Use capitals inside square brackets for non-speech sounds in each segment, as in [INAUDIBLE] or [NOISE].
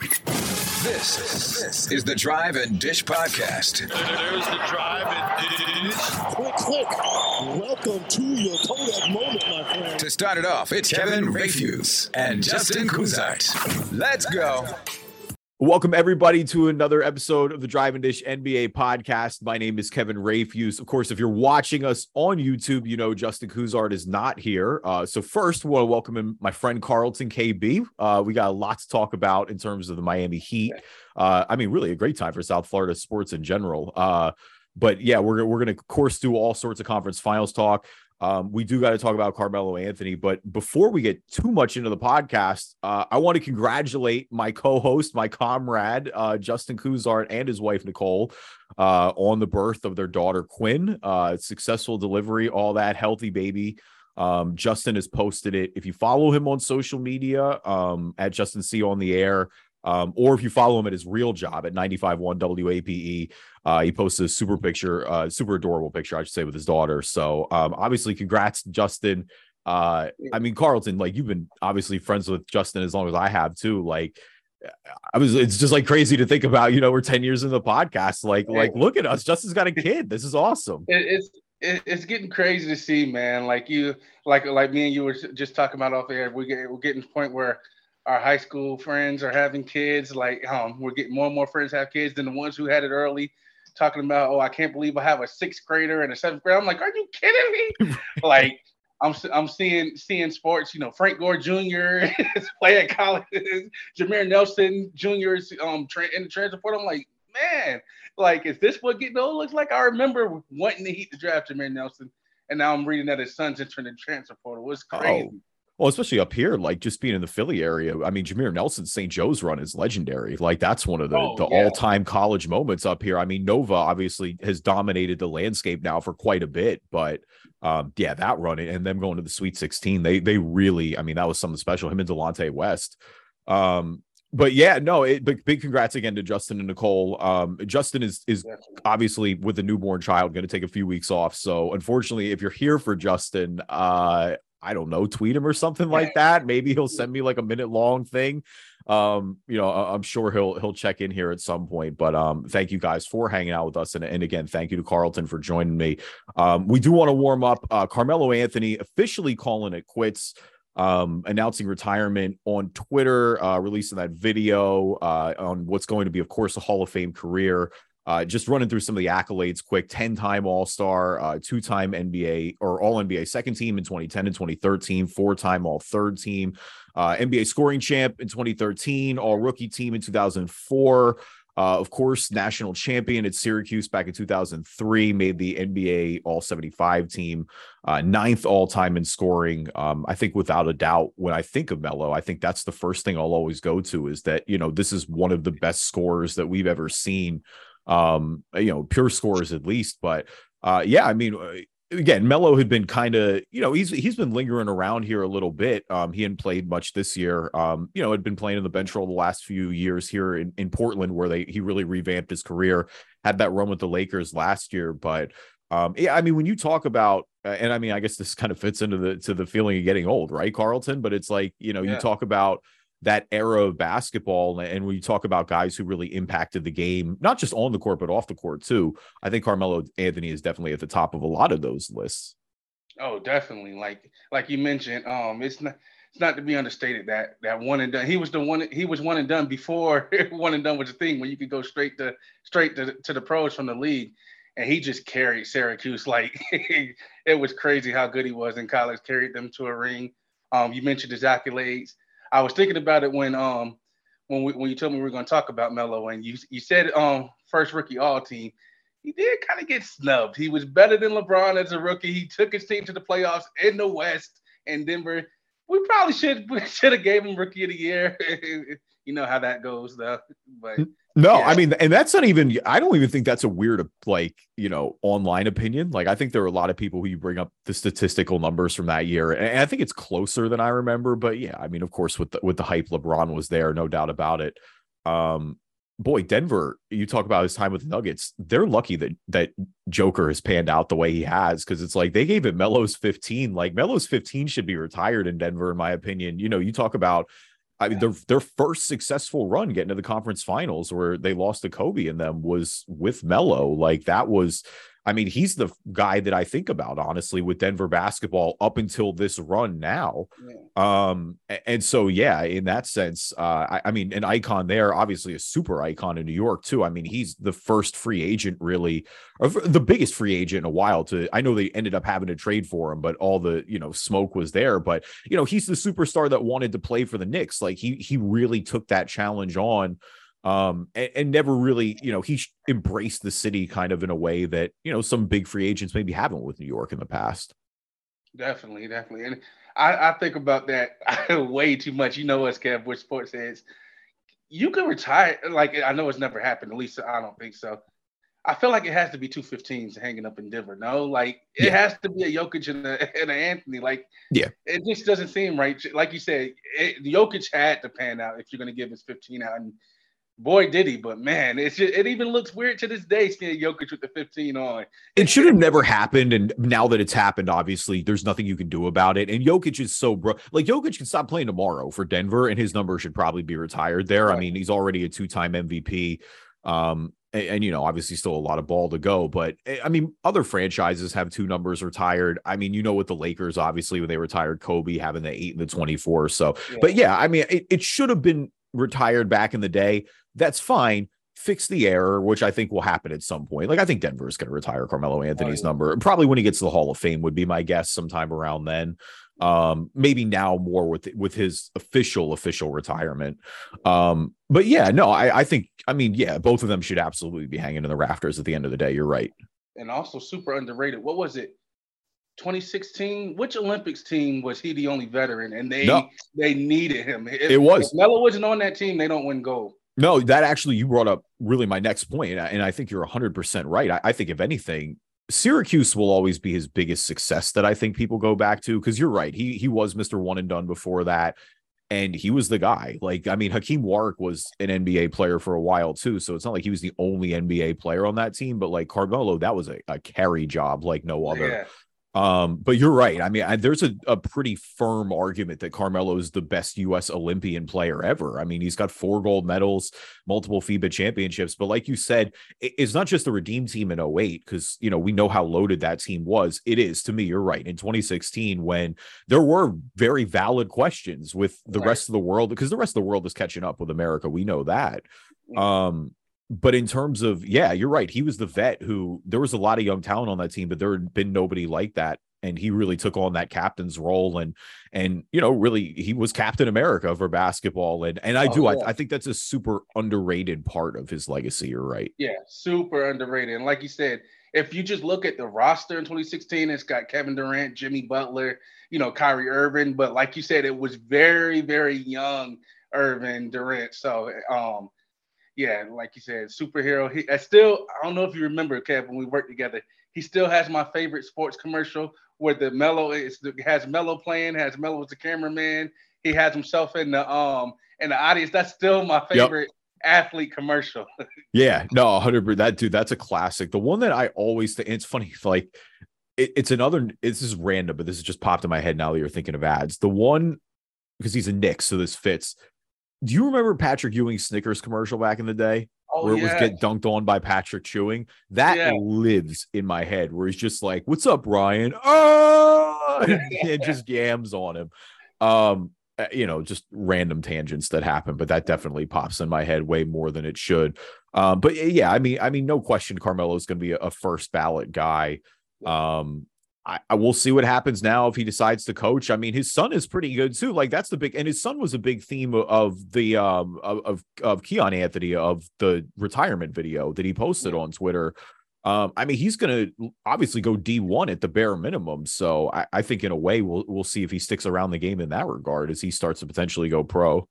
This, this is the Drive and Dish Podcast. There's the drive and dish. Quick, quick. Welcome to your Kodak moment, my friend. To start it off, it's Kevin Rafuse and Justin Cousart. Let's go. Welcome everybody to another episode of the Drive and Dish NBA podcast. My name is Kevin Rafuse. Of course, if you're watching us on YouTube, you know Justin Cousart is not here. Uh, so first, want to welcome in my friend Carlton KB. Uh, we got a lot to talk about in terms of the Miami Heat. Uh, I mean, really a great time for South Florida sports in general. Uh, but yeah, we're we're going to course do all sorts of conference finals talk. Um, we do got to talk about Carmelo Anthony, but before we get too much into the podcast, uh, I want to congratulate my co-host, my comrade, uh, Justin Cousart, and his wife Nicole uh, on the birth of their daughter Quinn. Uh, successful delivery, all that healthy baby. Um, Justin has posted it. If you follow him on social media um, at Justin C on the air, um, or if you follow him at his real job at 95.1 WAPE, uh, he posts a super picture, uh, super adorable picture, I should say, with his daughter. So um, obviously, congrats, Justin. Uh, I mean, Carlton, like you've been obviously friends with Justin as long as I have too. Like, I was, it's just like crazy to think about. You know, we're ten years in the podcast. Like, like look at us. Justin's got a kid. This is awesome. It, it's it's getting crazy to see, man. Like you, like like me and you were just talking about off air. We get we're getting to the point where our high school friends are having kids. Like um, we're getting more and more friends have kids than the ones who had it early. Talking about, oh, I can't believe I have a sixth grader and a seventh grader. I'm like, are you kidding me? [LAUGHS] like, I'm I'm seeing seeing sports. You know, Frank Gore Jr. is [LAUGHS] playing at college. Jameer Nelson Jr. is um tra- in the transfer portal. I'm like, man, like, is this what getting old looks like? I remember wanting to Heat the draft Jameer Nelson, and now I'm reading that his son's entering the transfer portal. It's crazy. Oh. Well, especially up here, like just being in the Philly area. I mean, Jameer Nelson's St. Joe's run is legendary. Like that's one of the, oh, the yeah. all-time college moments up here. I mean, Nova obviously has dominated the landscape now for quite a bit, but um, yeah, that run and them going to the Sweet 16, they they really, I mean, that was something special. Him and Delonte West. Um, but yeah, no, it, big, big congrats again to Justin and Nicole. Um, Justin is is obviously with a newborn child going to take a few weeks off. So unfortunately, if you're here for Justin, uh, I don't know, tweet him or something like that. Maybe he'll send me like a minute long thing. Um, you know, I'm sure he'll he'll check in here at some point. But um, thank you guys for hanging out with us, and, and again, thank you to Carlton for joining me. Um, we do want to warm up. Uh, Carmelo Anthony officially calling it quits. Um, announcing retirement on Twitter, uh, releasing that video uh, on what's going to be, of course, a Hall of Fame career. Uh, just running through some of the accolades quick 10 time All Star, uh, two time NBA or All NBA second team in 2010 and 2013, four time All Third team, uh, NBA scoring champ in 2013, All Rookie team in 2004. Uh, of course, national champion at Syracuse back in 2003, made the NBA All 75 team, uh, ninth all time in scoring. Um, I think without a doubt, when I think of Melo, I think that's the first thing I'll always go to is that, you know, this is one of the best scorers that we've ever seen um, you know, pure scores at least. But uh, yeah, I mean, uh, again, Melo had been kind of, you know, he's he's been lingering around here a little bit. Um, he hadn't played much this year. Um, you know, had been playing in the bench role the last few years here in, in Portland, where they he really revamped his career. Had that run with the Lakers last year, but um, yeah, I mean, when you talk about, uh, and I mean, I guess this kind of fits into the to the feeling of getting old, right, Carlton? But it's like, you know, yeah. you talk about that era of basketball and we talk about guys who really impacted the game not just on the court but off the court too i think carmelo anthony is definitely at the top of a lot of those lists oh definitely like like you mentioned um it's not it's not to be understated that that one and done. He was the one. He was one and done before [LAUGHS] one and done was a thing where you could go straight to straight to, to the pros from the league, and he just carried Syracuse like [LAUGHS] it was crazy how good he was in college. Carried them to a ring. Um, you mentioned his accolades. I was thinking about it when um when we, when you told me we were going to talk about Melo, and you you said um first rookie all team. He did kind of get snubbed. He was better than LeBron as a rookie. He took his team to the playoffs in the West, and Denver we probably should [LAUGHS] should have gave him rookie of the year. [LAUGHS] you know how that goes though. But no, yeah. I mean, and that's not even. I don't even think that's a weird like you know online opinion. Like I think there are a lot of people who you bring up the statistical numbers from that year, and I think it's closer than I remember. But yeah, I mean, of course, with the with the hype, LeBron was there, no doubt about it. Um, boy, Denver, you talk about his time with the Nuggets. They're lucky that that Joker has panned out the way he has because it's like they gave it Melo's 15. Like Melo's 15 should be retired in Denver, in my opinion. You know, you talk about I mean, their their first successful run getting to the conference finals where they lost to Kobe and them was with Melo. Like that was I mean, he's the guy that I think about honestly with Denver basketball up until this run now. Yeah. Um, and so yeah, in that sense, uh, I, I, mean, an icon there, obviously a super icon in New York too. I mean, he's the first free agent, really, the biggest free agent in a while. To I know they ended up having to trade for him, but all the you know smoke was there. But you know, he's the superstar that wanted to play for the Knicks. Like he he really took that challenge on um and, and, never really you know he embraced the city kind of in a way that you know some big free agents maybe haven't with new york in the past definitely definitely and i, I think about that [LAUGHS] way too much you know us kev which sports is you can retire like i know it's never happened at least i don't think so I feel like it has to be two 15s hanging up in Denver. No, like it yeah. has to be a Jokic and a, [LAUGHS] and a Anthony. Like, yeah, it just doesn't seem right. Like you said, it, Jokic had to pan out if you're going to give his 15 out. And Boy, did he! But man, it's just, it even looks weird to this day seeing Jokic with the 15 on. It should have never happened, and now that it's happened, obviously there's nothing you can do about it. And Jokic is so bro, like Jokic can stop playing tomorrow for Denver, and his number should probably be retired there. Right. I mean, he's already a two-time MVP. Um, and, and, you know, obviously still a lot of ball to go. But eh, I mean, other franchises have two numbers retired. I mean, you know, with the Lakers, obviously when they retired Kobe having the eight and the 24. So, yeah. but yeah, I mean, it, it should have been retired back in the day that's fine. Fix the error, which I think will happen at some point. Like I think Denver is going to retire Carmelo Anthony's oh, yeah. number, probably when he gets to the Hall of Fame would be my guess, sometime around then. Um, maybe now more with with his official official retirement. Um, but yeah, no, I, I think I mean, yeah, both of them should absolutely be hanging in the rafters at the end of the day. You're right. And also super underrated. What was it? 2016. Which Olympics team was he the only veteran? And they no. they needed him. If, it was. If Melo wasn't on that team, they don't win gold. No, that actually you brought up really my next point, and I think you're 100 percent right. I, I, think if anything, Syracuse will always be his biggest success that I think people go back to because you're right. He he was Mr. One and Done before that, and he was the guy. Like I mean, Hakim Warrick was an NBA player for a while too, so it's not like he was the only NBA player on that team. But like Carmelo, that was a, a carry job like no other. Yeah. Um, but you're right. I mean, I, there's a, a pretty firm argument that Carmelo is the best U.S. Olympian player ever. I mean, he's got four gold medals, multiple FIBA championships. But like you said, it, it's not just the Redeem team in 08, because, you know, we know how loaded that team was. It is, to me, you're right. In 2016, when there were very valid questions with the right. rest of the world, because the rest of the world is catching up with America. We know that. Um, but in terms of yeah, you're right. He was the vet who there was a lot of young talent on that team, but there had been nobody like that. And he really took on that captain's role and and you know, really he was Captain America for basketball. And and I oh, do, yeah. I, I think that's a super underrated part of his legacy. You're right. Yeah, super underrated. And like you said, if you just look at the roster in 2016, it's got Kevin Durant, Jimmy Butler, you know, Kyrie Irving. But like you said, it was very, very young Irving Durant. So um yeah, like you said, superhero. He I still I don't know if you remember, Kev, when we worked together. He still has my favorite sports commercial where the Melo is has Melo playing, has Melo as the cameraman. He has himself in the um in the audience. That's still my favorite yep. athlete commercial. [LAUGHS] yeah, no, hundred that dude, that's a classic. The one that I always think it's funny, like it, it's another. This is random, but this has just popped in my head now that you're thinking of ads. The one because he's a Knick, so this fits do you remember Patrick Ewing's Snickers commercial back in the day? Oh, where it was get dunked on by Patrick chewing. That yeah. lives in my head where he's just like, What's up, Ryan? Oh [LAUGHS] [LAUGHS] and just yams on him. Um, uh, you know, just random tangents that happen, but that definitely pops in my head way more than it should. Um, but yeah, I mean, I mean, no question, Carmelo is going to be a, a, first ballot guy. Um, I, I will see what happens now if he decides to coach. I mean, his son is pretty good too. Like that's the big, and his son was a big theme of, the um of, of of Kiyan Anthony of the retirement video that he posted on Twitter. Um, I mean, he's going to obviously go D1 at the bare minimum. So I, I, think in a way we'll we'll see if he sticks around the game in that regard as he starts to potentially go pro.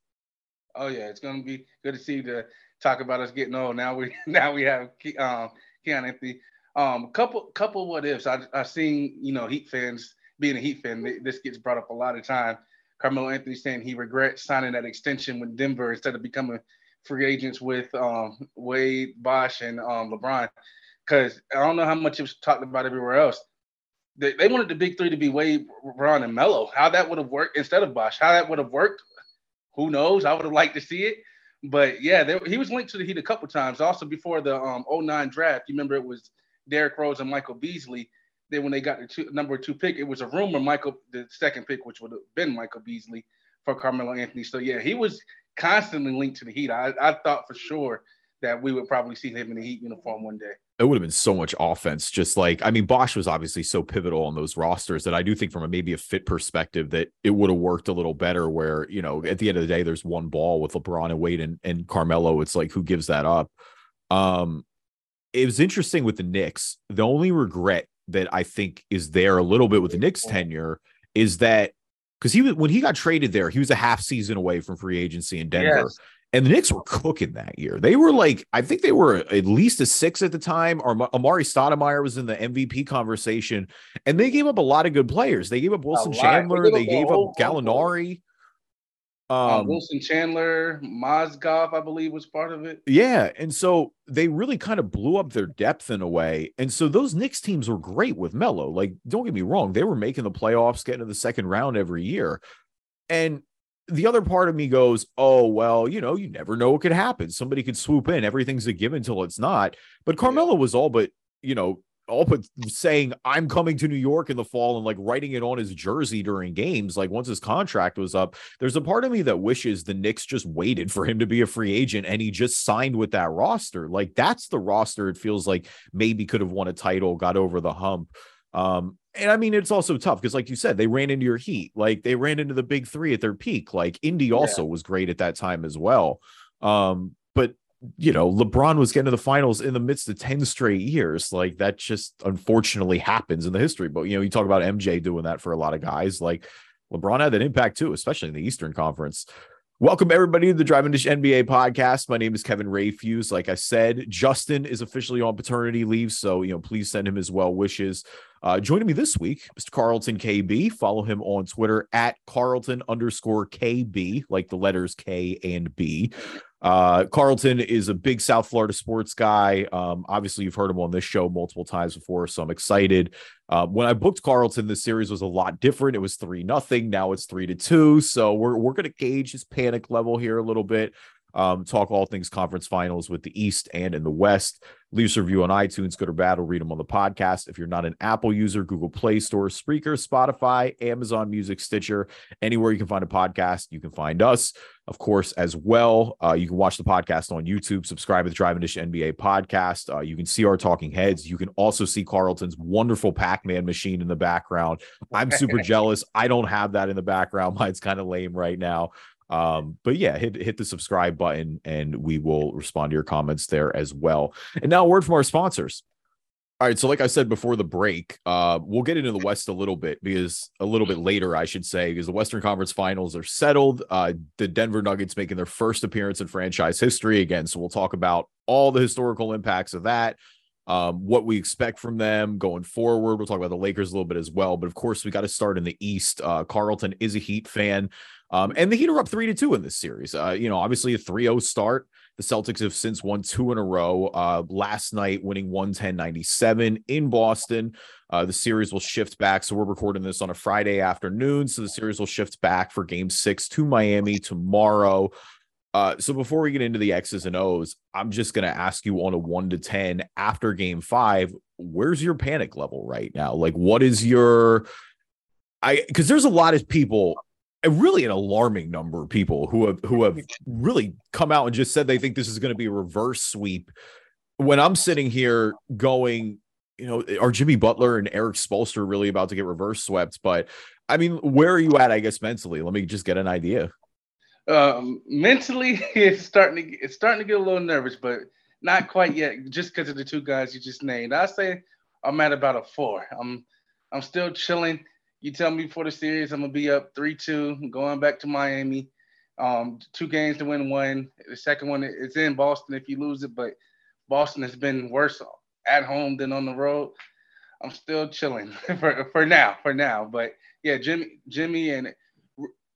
Oh yeah, it's going to be good to see to talk about us getting old. Now we [LAUGHS] now we have um, Kiyan Anthony. Um, couple couple what ifs. I I've seen you know Heat fans being a Heat fan. This gets brought up a lot of time. Carmelo Anthony saying he regrets signing that extension with Denver instead of becoming free agents with um, Wade, Bosh, and um, LeBron because I don't know how much it was talked about everywhere else. They, they wanted the big three to be Wade, Ron, and Melo. How that would have worked instead of Bosh, how that would have worked, who knows? I would have liked to see it. But yeah, he was linked to the Heat a couple times. Also before the um, 09 draft, you remember it was Derrick Rose and Michael Beasley. Then when they got the two, number two pick, it was a rumor Michael, the second pick, which would have been Michael Beasley for Carmelo Anthony. So yeah, he was constantly linked to the Heat. I, I thought for sure that we would probably see him in the Heat uniform one day it would have been so much offense. Just like, I mean, Bosh was obviously so pivotal on those rosters that I do think from a maybe a fit perspective that it would have worked a little better where, you know, at the end of the day, there's one ball with LeBron and Wade and, and Carmelo. It's like, who gives that up? Um, it was interesting with the Knicks. The only regret that I think is there a little bit with the Knicks tenure is that because he was when he got traded there, he was a half season away from free agency in Denver. Yes. And the Knicks were cooking that year. They were like, I think they were at least a six at the time. Or Amar'e Stoudemire was in the MVP conversation, and they gave up a lot of good players. They gave up Wilson Chandler. They, they gave up Gallinari. Um, um, Wilson Chandler, Mozgov, I believe, was part of it. Yeah, and so they really kind of blew up their depth in a way. And so those Knicks teams were great with Melo. Like, don't get me wrong, they were making the playoffs, getting to the second round every year. And the other part of me goes, oh, well, you know, you never know what could happen. Somebody could swoop in. Everything's a given until it's not. But Carmelo was all but, you know, all but saying, I'm coming to New York in the fall and like writing it on his jersey during games. Like once his contract was up, there's a part of me that wishes the Knicks just waited for him to be a free agent and he just signed with that roster. Like that's the roster it feels like maybe could have won a title, got over the hump. Um, and I mean, it's also tough because, like you said, they ran into your heat. Like they ran into the big three at their peak. Like Indy also yeah. was great at that time as well. Um, you know, LeBron was getting to the finals in the midst of 10 straight years. Like that just unfortunately happens in the history. But you know, you talk about MJ doing that for a lot of guys. Like LeBron had that impact too, especially in the Eastern Conference. Welcome everybody to the Drive and Dish NBA podcast. My name is Kevin Rafuse. Like I said, Justin is officially on paternity leave, so you know, please send him his well wishes. Uh, joining me this week, Mr. Carlton KB. Follow him on Twitter at Carlton underscore KB, like the letters K and B. Uh, Carlton is a big South Florida sports guy. Um, obviously, you've heard him on this show multiple times before, so I'm excited. Uh, when I booked Carlton, the series was a lot different. It was three nothing. Now it's three to two. So we're we're gonna gauge his panic level here a little bit um, talk all things conference finals with the East and in the West. Leave us a review on iTunes, good or bad. We'll read them on the podcast. If you're not an Apple user, Google Play Store, Spreaker, Spotify, Amazon Music, Stitcher, anywhere you can find a podcast, you can find us. Of course, as well, uh, you can watch the podcast on YouTube. Subscribe to the Drive and Dish NBA podcast. Uh, you can see our talking heads. You can also see Carlton's wonderful Pac-Man machine in the background. I'm super [LAUGHS] jealous. I don't have that in the background. [LAUGHS] Mine's kind of lame right now. Um, but yeah, hit hit the subscribe button and we will respond to your comments there as well. And now a word from our sponsors. All right, so like I said before the break, uh, we'll get into the West a little bit because a little bit later, I should say, because the Western Conference Finals are settled. Uh, the Denver Nuggets making their first appearance in franchise history again, so we'll talk about all the historical impacts of that, um, what we expect from them going forward. We'll talk about the Lakers a little bit as well, but of course, we got to start in the East. Uh, Carlton is a Heat fan. Um, and the Heat are up three to two in this series. Uh, you know, obviously a 3-0 start. The Celtics have since won two in a row. Uh, last night, winning 110-97 in Boston. Uh, the series will shift back. So we're recording this on a Friday afternoon. So the series will shift back for game six to Miami tomorrow. Uh, so before we get into the X's and O's, I'm just going to ask you on a one to 10 after game five, where's your panic level right now? Like, what is your, I, because there's a lot of people really an alarming number of people who have who have really come out and just said they think this is going to be a reverse sweep. When I'm sitting here going, you know, are Jimmy Butler and Erik Spoelstra really about to get reverse swept? But I mean, where are you at? I guess mentally. Let me just get an idea. Um, mentally, [LAUGHS] it's starting to it's starting to get a little nervous, but not quite yet. Just because of the two guys you just named, I say I'm at about a four. I'm I'm still chilling. You tell me before the series, I'm gonna be up three two, going back to Miami. Um, two games to win one. The second one is in Boston if you lose it, but Boston has been worse at home than on the road. I'm still chilling [LAUGHS] for, for now, for now. But yeah, Jimmy, Jimmy, and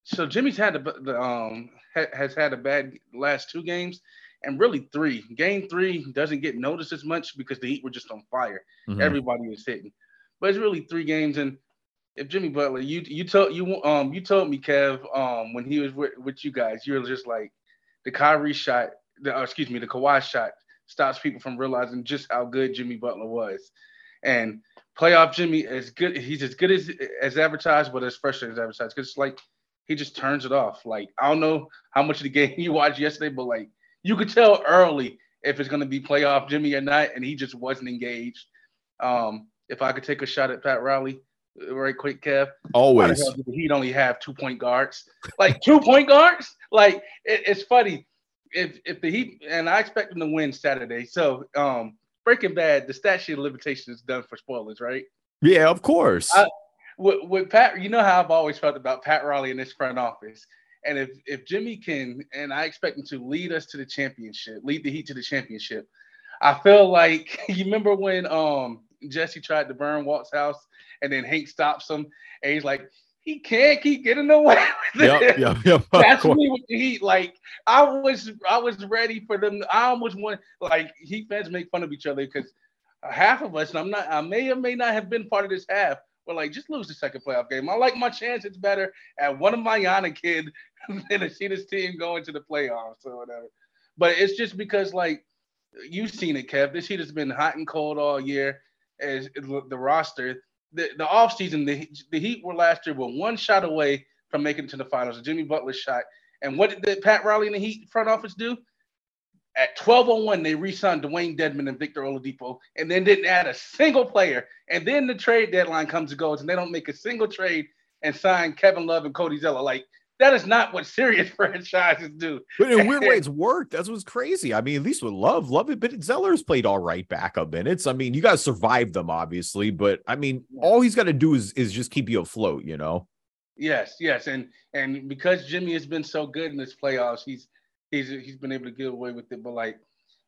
so Jimmy's had the, the um ha, has had a bad last two games, and really three. Game three doesn't get noticed as much because the Heat were just on fire. Mm-hmm. Everybody was hitting, but it's really three games, and if Jimmy Butler, you you told you um you told me Kev um when he was with, with you guys, you were just like the Kyrie shot, the uh, excuse me, the Kawhi shot stops people from realizing just how good Jimmy Butler was, and playoff Jimmy is good. He's as good as as advertised, but as frustrating as advertised because it's like he just turns it off. Like I don't know how much of the [LAUGHS] game you watched yesterday, but like you could tell early if it's gonna be playoff Jimmy or not, and he just wasn't engaged. Um, if I could take a shot at Pat Riley right quick, Kev. Always. He'd only have two point guards. Like two point guards? Like it, it's funny. If if the Heat and I expect them to win Saturday. So um Breaking Bad, the statute of limitation is done for spoilers, right? Yeah, of course. I, with, with Pat, you know how I've always felt about Pat Riley in this front office. And if if Jimmy can, and I expect him to lead us to the championship, lead the Heat to the championship. I feel like [LAUGHS] you remember when um Jesse tried to burn Walt's house and then Hank stops him and he's like, he can't keep getting away [LAUGHS] with it. Yep, yep, yep, That's me with the Heat. Like I was, I was ready for them. I almost want like Heat fans make fun of each other because half of us, and I'm not, I may or may not have been part of this half. But like, just lose the second playoff game. I like my chances better at one of my Yana kid [LAUGHS] than to see this team going to the playoffs or whatever. But it's just because like you've seen it, Kev. This heat has been hot and cold all year. As the roster, the, the offseason, the, the Heat were last year were one shot away from making it to the finals. Jimmy Butler shot. And what did Pat Riley and the Heat front office do? At 12:01, they re-signed Dewayne Dedmon and Victor Oladipo, and then didn't add a single player. And then the trade deadline comes and goes, and they don't make a single trade and sign Kevin Love and Cody Zeller. Like that is not what serious [LAUGHS] franchises do. But in weird [LAUGHS] ways, worked. That's what's crazy. I mean, at least with Love, Love it, but Zeller's played all right backup minutes. I mean, you guys survived them, obviously, but I mean, all he's got to do is is just keep you afloat, you know. Yes, yes, and and because Jimmy has been so good in this playoffs, he's he's he's been able to get away with it. But like,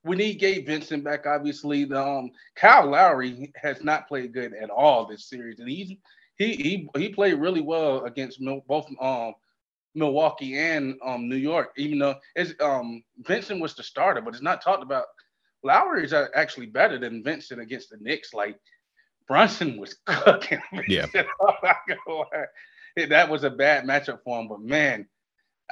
we need Gabe Vincent back. Obviously, the um Kyle Lowry has not played good at all this series, and he's he he he played really well against both um Milwaukee and um, New York, even though it's, um, Vincent was the starter, but it's not talked about. Lowry is actually better than Vincent against the Knicks. Like Brunson was cooking. [LAUGHS] Yeah. [LAUGHS] that was a bad matchup for him, but man,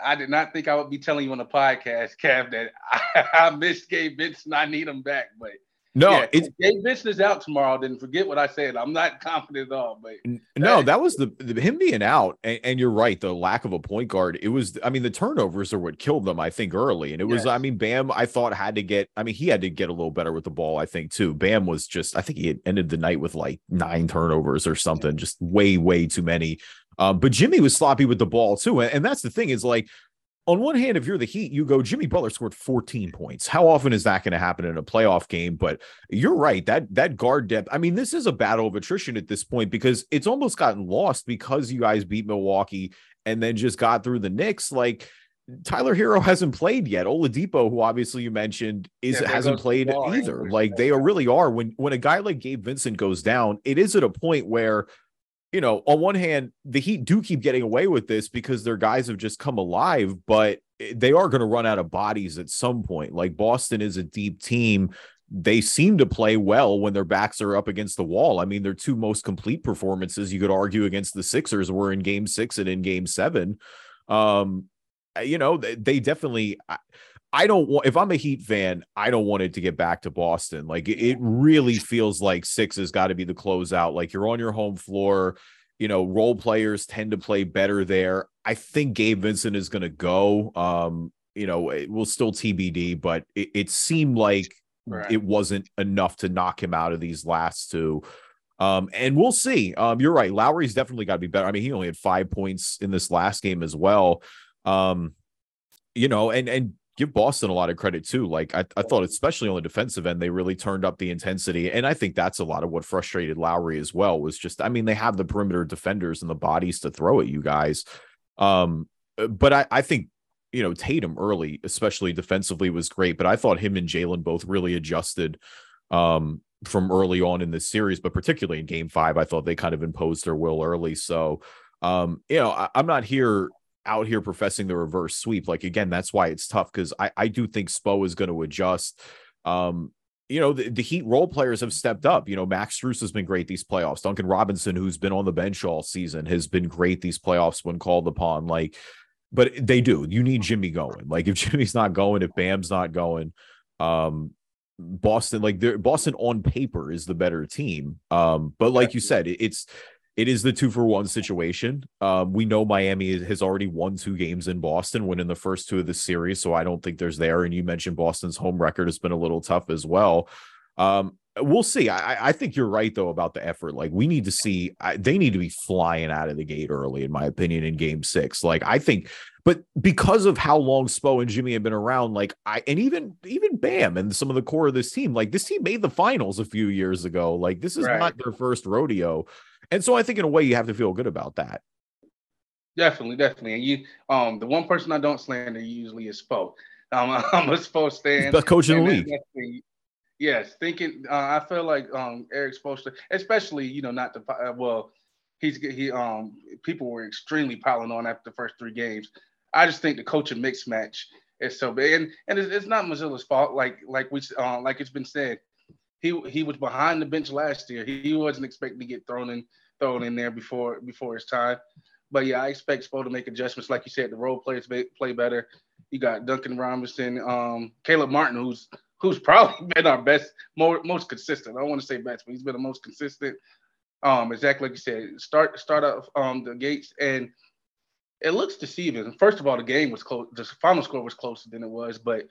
I did not think I would be telling you on the podcast, Kev, that [LAUGHS] I, I missed Gabe Vincent. I need him back, but no, yeah, it's Gabe Vincent is out tomorrow. Then forget what I said. I'm not [LAUGHS] confident at all. But no, that was the, the him being out, and, and, you're right. The lack of a point guard. It was. I mean, the turnovers are what killed them. I think early, and it was. Yes. I mean, Bam. I thought had to get. I mean, he had to get a little better with the ball. I think too. Bam was just. I think he had ended the night with like nine turnovers or something. Just way, way too many. Um, but Jimmy was sloppy with the ball too, and, that's the thing is like on one hand, if you're the Heat, you go, Jimmy Butler scored 14 points. How often is that going to happen in a playoff game? But you're right. That that guard depth. I mean, this is a battle of attrition at this point because it's almost gotten lost because you guys beat Milwaukee and then just got through the Knicks. Like Tyler Herro hasn't played yet. Oladipo, who obviously you mentioned, is yeah, hasn't played either. Like they really are. When when a guy like Gabe Vincent goes down, it is at a point where you know, on one hand, the Heat do keep getting away with this because their guys have just come alive, but they are going to run out of bodies at some point. Like Boston is a deep team. They seem to play well when their backs are up against the wall. I mean, their two most complete performances, you could argue, against the Sixers were in game six and in game seven. Um, you know, they, they definitely. I don't want if I'm a Heat fan, I don't want it to get back to Boston. Like it, really feels like six has got to be the closeout. Like you're on your home floor. You know, role players tend to play better there. I think Gabe Vincent is going to go. Um, you know, it will still TBD, but it, it seemed like right. it wasn't enough to knock him out of these last two. Um, and we'll see. Um, you're right. Lowry's definitely got to be better. I mean, he only had five points in this last game as well. Um, you know, and and give Boston a lot of credit too. Like I, I thought, especially on the defensive end, they really turned up the intensity. And I think that's a lot of what frustrated Lowry as well, was just, I mean, they have the perimeter defenders and the bodies to throw at you guys. Um, but I, I think you know, Tatum early, especially defensively, was great, but I thought him and Jaylen both really adjusted um, from early on in this series, but particularly in game five, I thought they kind of imposed their will early. So, um, you know, I, am not here out here professing the reverse sweep. Like, again, that's why it's tough because I, I do think Spo is going to adjust. Um, you know, the, the, Heat role players have stepped up. You know, Max Strus has been great these playoffs. Duncan Robinson, who's been on the bench all season, has been great these playoffs when called upon. Like, but they do. You need Jimmy going. Like if [LAUGHS] Jimmy's not going, if Bam's not going, um, Boston, like Boston on paper is the better team. Um, but like you said, it, it's it is the two for one situation. Um, we know Miami has already won two games in Boston, winning the first two of the series. So I don't think there's there. And you mentioned Boston's home record has been a little tough as well. Um, we'll see. I, I think you're right though about the effort. Like we need to see. I, they need to be flying out of the gate early, in my opinion, in Game Six. Like I think, but because of how long Spo and Jimmy have been around, like I and even even Bam and some of the core of this team, like this team made the finals a few years ago. Like this is right. not their first rodeo, and so I think in a way you have to feel good about that. Definitely, definitely. And you, um, the one person I don't slander usually is Spo. Um, [LAUGHS] I'm a Spo stand. The coach in the league. Yes, thinking. Uh, I feel like um, Eric's supposed especially you know, not to uh, well, he's he um people were extremely piling on after the first three games. I just think the coaching mix match is so big, and and it's, it's not Mazzulla's fault. Like like we uh, like it's been said, he he was behind the bench last year. He, he wasn't expecting to get thrown in thrown in there before before his time. But yeah, I expect Spo to make adjustments. Like you said, the role players play better. You got Duncan Robinson, um, Caleb Martin, who's who's probably [LAUGHS] been our best, more, most consistent. I don't want to say best, but he's been the most consistent. Um, exactly like you said, start start off um the gates, and it looks deceiving. First of all, the game was close. The final score was closer than it was, but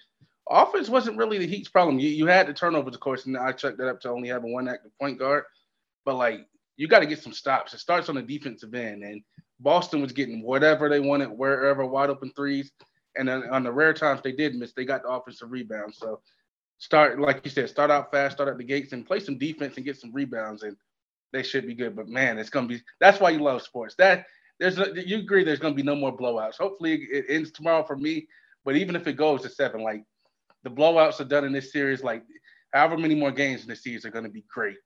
offense wasn't really the Heat's problem. You you had the turnovers, of course, and I checked that up to only having one active point guard, but like you got to get some stops. It starts on the defensive end, and Boston was getting whatever they wanted, wherever wide open threes, and then on the rare times they did miss, they got the offensive rebound. So start like you said, start out fast, start at the gates, and play some defense and get some rebounds, and they should be good. But man, it's gonna be that's why you love sports. That there's you agree there's gonna be no more blowouts. Hopefully it ends tomorrow for me. But even if it goes to seven, like the blowouts are done in this series, like however many more games in this series are gonna be great.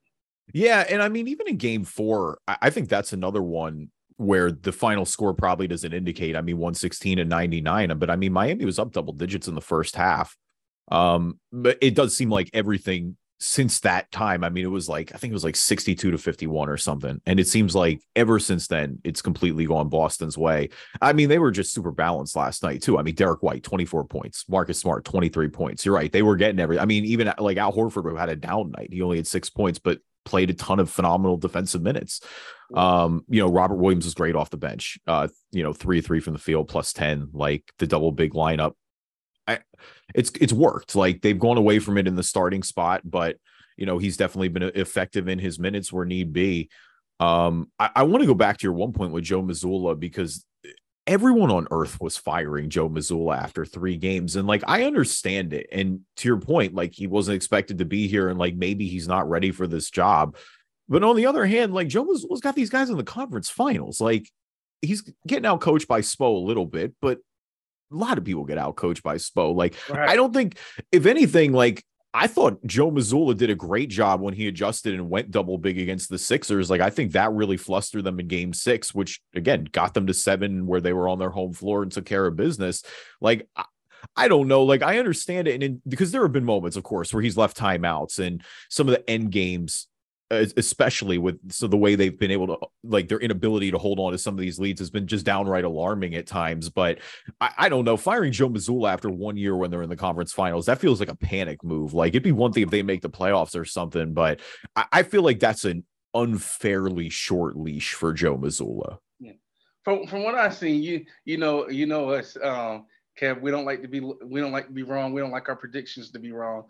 Yeah, and I mean, even in game four, I think that's another one where the final score probably doesn't indicate. I mean, 116 and 99, but I mean, Miami was up double digits in the first half. Um, but it does seem like everything since that time, I mean, it was like I think it was like 62 to 51 or something. And it seems like ever since then, it's completely gone Boston's way. I mean, they were just super balanced last night, too. I mean, Derrick White, 24 points, Marcus Smart, 23 points. You're right. They were getting every I mean, even like Al Horford had a down night. He only had six points, but played a ton of phenomenal defensive minutes. Um, you know, Robert Williams was great off the bench. Uh, you know, three three from the field plus 10, like the double big lineup I, it's it's worked. Like they've gone away from it in the starting spot, but you know he's definitely been effective in his minutes where need be. Um, I, I want to go back to your one point with Joe Mazzulla because everyone on earth was firing Joe Mazzulla after three games, and like I understand it. And to your point, like he wasn't expected to be here, and like maybe he's not ready for this job. But on the other hand, like Joe Mazzulla's got these guys in the conference finals. Like he's getting out coached by Spo a little bit, but a lot of people get out coached by Spo. Like, right. I don't think, if anything, like I thought Joe Mazzulla did a great job when he adjusted and went double big against the Sixers. Like, I think that really flustered them in game six, which again got them to seven where they were on their home floor and took care of business. Like, I, I don't know. Like, I understand it. And in, because there have been moments, of course, where he's left timeouts and some of the end games especially with so the way they've been able to like their inability to hold on to some of these leads has been just downright alarming at times. But I, I don't know, firing Joe Mazzulla after one year when they're in the conference finals, that feels like a panic move. Like it'd be one thing if they make the playoffs or something, but I, I feel like that's an unfairly short leash for Joe Mazzulla. Yeah. from from what I've seen, you you know you know us, um, Kev. We don't like to be we don't like to be wrong. We don't like our predictions to be wrong.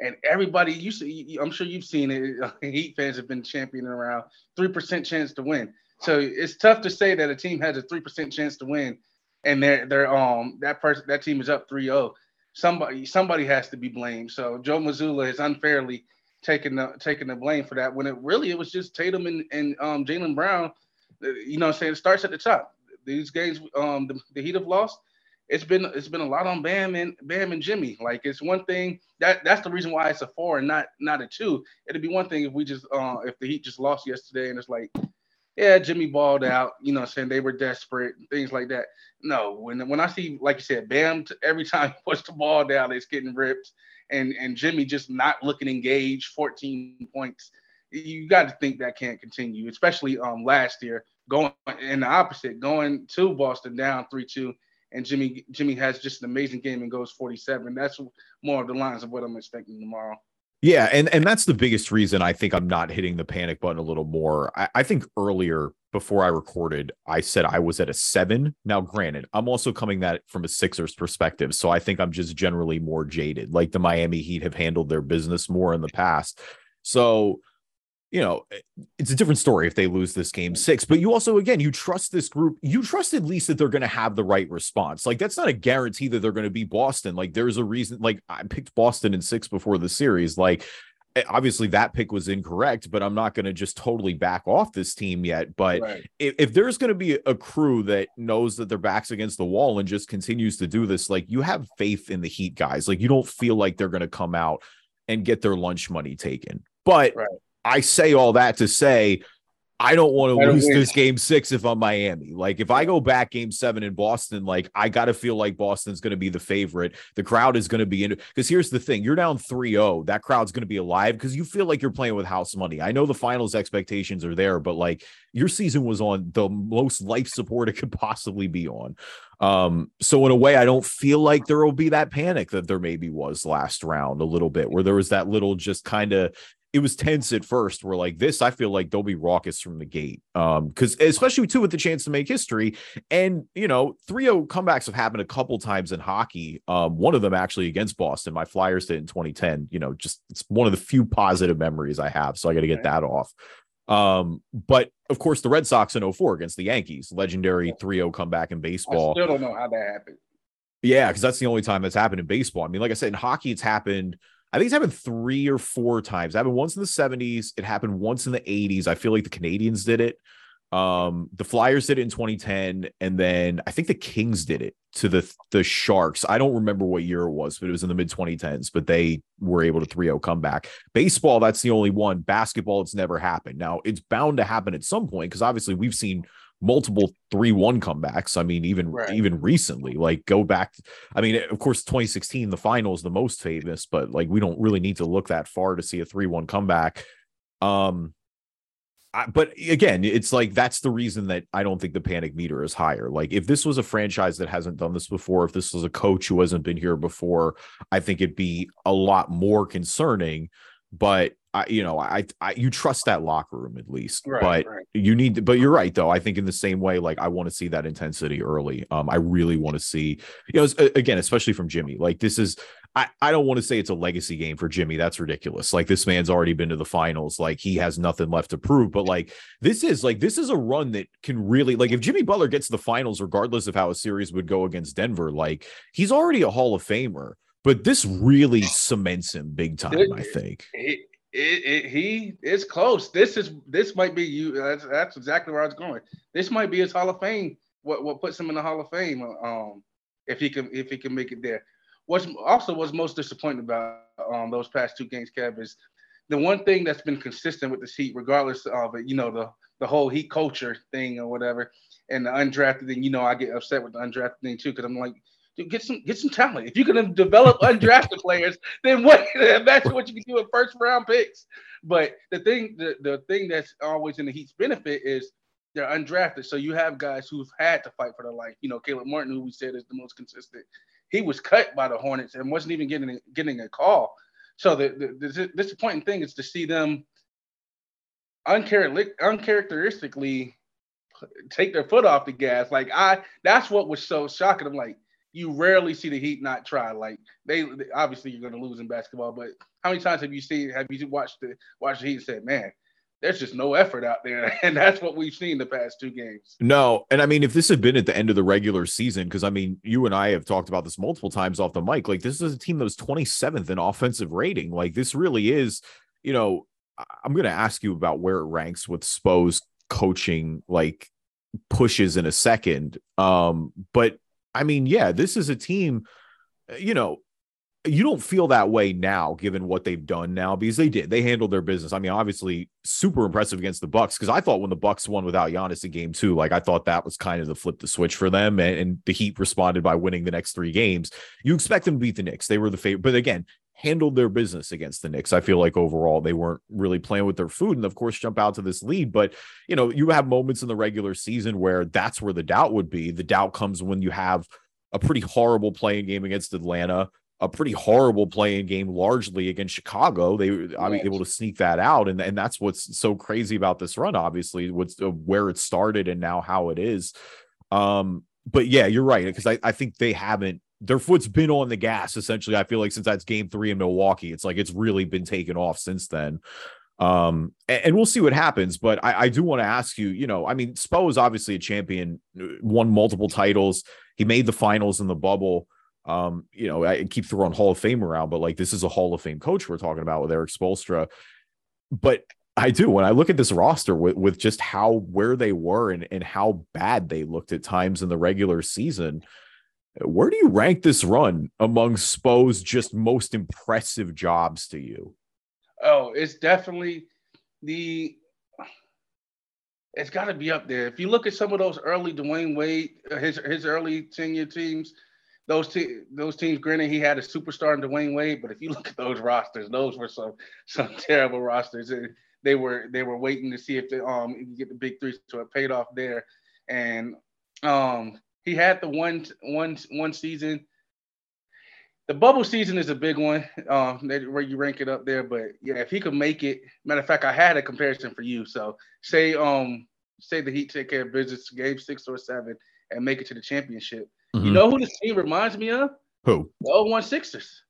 And everybody, you see, I'm sure you've seen it. [LAUGHS] Heat fans have been championing around three percent chance to win. So it's tough to say that a team has a three percent chance to win, and they're they're um that person that team is up 3-0. Somebody somebody has to be blamed. So Joe Mazzulla is unfairly taking the taking the blame for that when it really it was just Tatum and, and um Jaylen Brown. Uh, you know, I'm saying it starts at the top. These games, um, the, the Heat have lost. It's been it's been a lot on Bam and Bam and Jimmy. Like it's one thing that that's the reason why it's a four and not not a two. It'd be one thing if we just uh if the Heat just lost yesterday and it's like yeah, Jimmy balled out, you know, saying they were desperate, and things like that. No, when when I see, like you said, Bam, every [LAUGHS] time he puts the ball down, it's getting ripped, and and Jimmy just not looking engaged, 14 points. You got to think that can't continue, especially um last year going in the opposite, going to Boston down three two, and Jimmy Jimmy has just an amazing game and goes 47. That's more of the lines of what I'm expecting tomorrow. Yeah, and and that's the biggest reason I think I'm not hitting the panic button a little more. I, I, think earlier before I recorded, I said I was at a seven. Now, granted, I'm also coming that from a Sixers perspective, so I think I'm just generally more jaded. Like the Miami Heat have handled their business more in the past, so you know, it's a different story if they lose this game six, but you also, again, you trust this group. You trust at least that they're going to have the right response. Like, that's not a guarantee that they're going to be Boston. Like, there's a reason, like, I picked Boston in six before the series. Like, eh, obviously that pick was incorrect, but I'm not going to just totally back off this team yet. But right. if, if there's going to be a crew that knows that their back's against the wall and just continues to do this, like, you have faith in the Heat guys. Like, you don't feel like they're going to come out and get their lunch money taken. But right I say all that to say I don't want to lose this game six if I'm Miami. Like if I go back game seven in Boston, like I got to feel like Boston's going to be the favorite. The crowd is going to be in because here's the thing you're down 3 0. That crowd's going to be alive because you feel like you're playing with house money. I know the finals expectations are there, but like your season was on the most life support it could possibly be on. Um, so in a way, I don't feel like there will be that panic that there maybe was last round a little bit where there was that little just kind of it was tense at first. We're like this. I feel like they'll be raucous from the gate. Um, because especially too with the chance to make history. And you know, 3-0 comebacks have happened a couple times in hockey. Um, one of them actually against Boston. My Flyers did in 2010. You know, just it's one of the few positive memories I have. So I got to get that off. Um, but of course, the Red Sox in 04 against the Yankees, legendary 3-0 comeback in baseball. I still don't know how that happened. Yeah, because that's the only time that's happened in baseball. I mean, like I said, in hockey, it's happened I think it's happened three or four times. It happened once in the 70s. It happened once in the 80s. I feel like the Canadiens did it. Um, the Flyers did it in 2010, and then I think the Kings did it to the the Sharks. I don't remember what year it was, but it was in the mid 2010s. But they were able to 3-0 come back. Baseball, that's the only one. Basketball, it's never happened. Now it's bound to happen at some point because obviously we've seen multiple 3-1 comebacks. I mean, even right. even recently, like go back. I mean, of course, 2016, the final is the most famous, but like we don't really need to look that far to see a 3-1 comeback. Um, I, but again, it's like that's the reason that I don't think the panic meter is higher. Like if this was a franchise that hasn't done this before, if this was a coach who hasn't been here before, I think it'd be a lot more concerning. But I, you know, I, I, you trust that locker room at least, right, but right. you need, to, but you're right though. I think in the same way, like I want to see that intensity early. Um, I really want to see, you know, again, especially from Jimmy. Like this is, I, I don't want to say it's a legacy game for Jimmy. That's ridiculous. Like this man's already been to the finals. Like he has nothing left to prove. But like this is like this is a run that can really like if Jimmy Butler gets to the finals, regardless of how a series would go against Denver, like he's already a Hall of Famer but this really cements him big time. I think it, it, he is close. This is this might be you. That's, that's exactly where I was going. This might be his Hall of Fame. What what puts him in the Hall of Fame? Um, if he can if he can make it there. What's also was most disappointing about um those past two games, Kev, is the one thing that's been consistent with the Heat, regardless of it, you know the the whole Heat culture thing or whatever, and the undrafted thing. You know, I get upset with the undrafted thing too because I'm like, Get some get some talent. If you can develop undrafted players, then what? [LAUGHS] That's what you can do with first round picks. But the thing, the, the thing that's always in the Heat's benefit is they're undrafted. So you have guys who've had to fight for their life. You know, Caleb Martin, who we said is the most consistent, he was cut by the Hornets and wasn't even getting getting a call. So the, the, the disappointing thing is to see them uncharacteristically take their foot off the gas. Like I, that's what was so shocking. I'm like, you rarely see the Heat not try. Like they, obviously you're going to lose in basketball, but how many times have you seen? Have you watched the watched the Heat and said, man? There's just no effort out there, [LAUGHS] and that's what we've seen the past two games. No, and I mean, if this had been at the end of the regular season, because I mean, you and I have talked about this multiple times off the mic. Like, this is a team that was 27th in offensive rating. Like, this really is, you know, I'm going to ask you about where it ranks with Spo's coaching, like pushes in a second. Um, but I mean, yeah, this is a team, you know, you don't feel that way now given what they've done now because they did they handled their business. I mean obviously super impressive against the bucks because i thought when the bucks won without Giannis in game two like i thought that was kind of the flip the switch for them and, and the heat responded by winning the next three games. You expect them to beat the Knicks. They were the favorite but again handled their business against the Knicks. I feel like overall they weren't really playing with their food and of course jump out to this lead. But you know, you have moments in the regular season where that's where the doubt would be. The doubt comes when you have a pretty horrible playing game against Atlanta, a pretty horrible playing game largely against Chicago. They were I mean, able to sneak that out. And, and that's what's so crazy about this run, obviously, what's uh, where it started and now how it is. Um, but yeah, you're right. Because I, I think they haven't their foot's been on the gas essentially. I feel like since that's game three in Milwaukee, it's like it's really been taken off since then. Um, and, and we'll see what happens. But I, I do want to ask you, you know, I mean, Spo is obviously a champion, uh, won multiple titles. He made the finals in the bubble. Um, you know, I keep throwing Hall of Fame around, but like this is a Hall of Fame coach we're talking about with Erik Spoelstra. But I do when I look at this roster with, with just how where they were and, and how bad they looked at times in the regular season where do you rank this run among Spo's just most impressive jobs to you? Oh, it's definitely the. It's got to be up there. If you look at some of those early Dwyane Wade, uh, his his early tenure teams, those te- those teams. Granted, he had a superstar in Dwyane Wade, but if you look at those rosters, those were some some [LAUGHS] terrible rosters. They were they were waiting to see if they um get the big three, so it paid off there. And um he had the one one one season. The bubble season is a big one, um, where you rank it up there. But yeah, if he could make it, matter of fact, I had a comparison for you. So say um say the Heat take care of business, game six or seven, and make it to the championship. Mm-hmm. You know who this team reminds me of? Who? The 01 Sixers.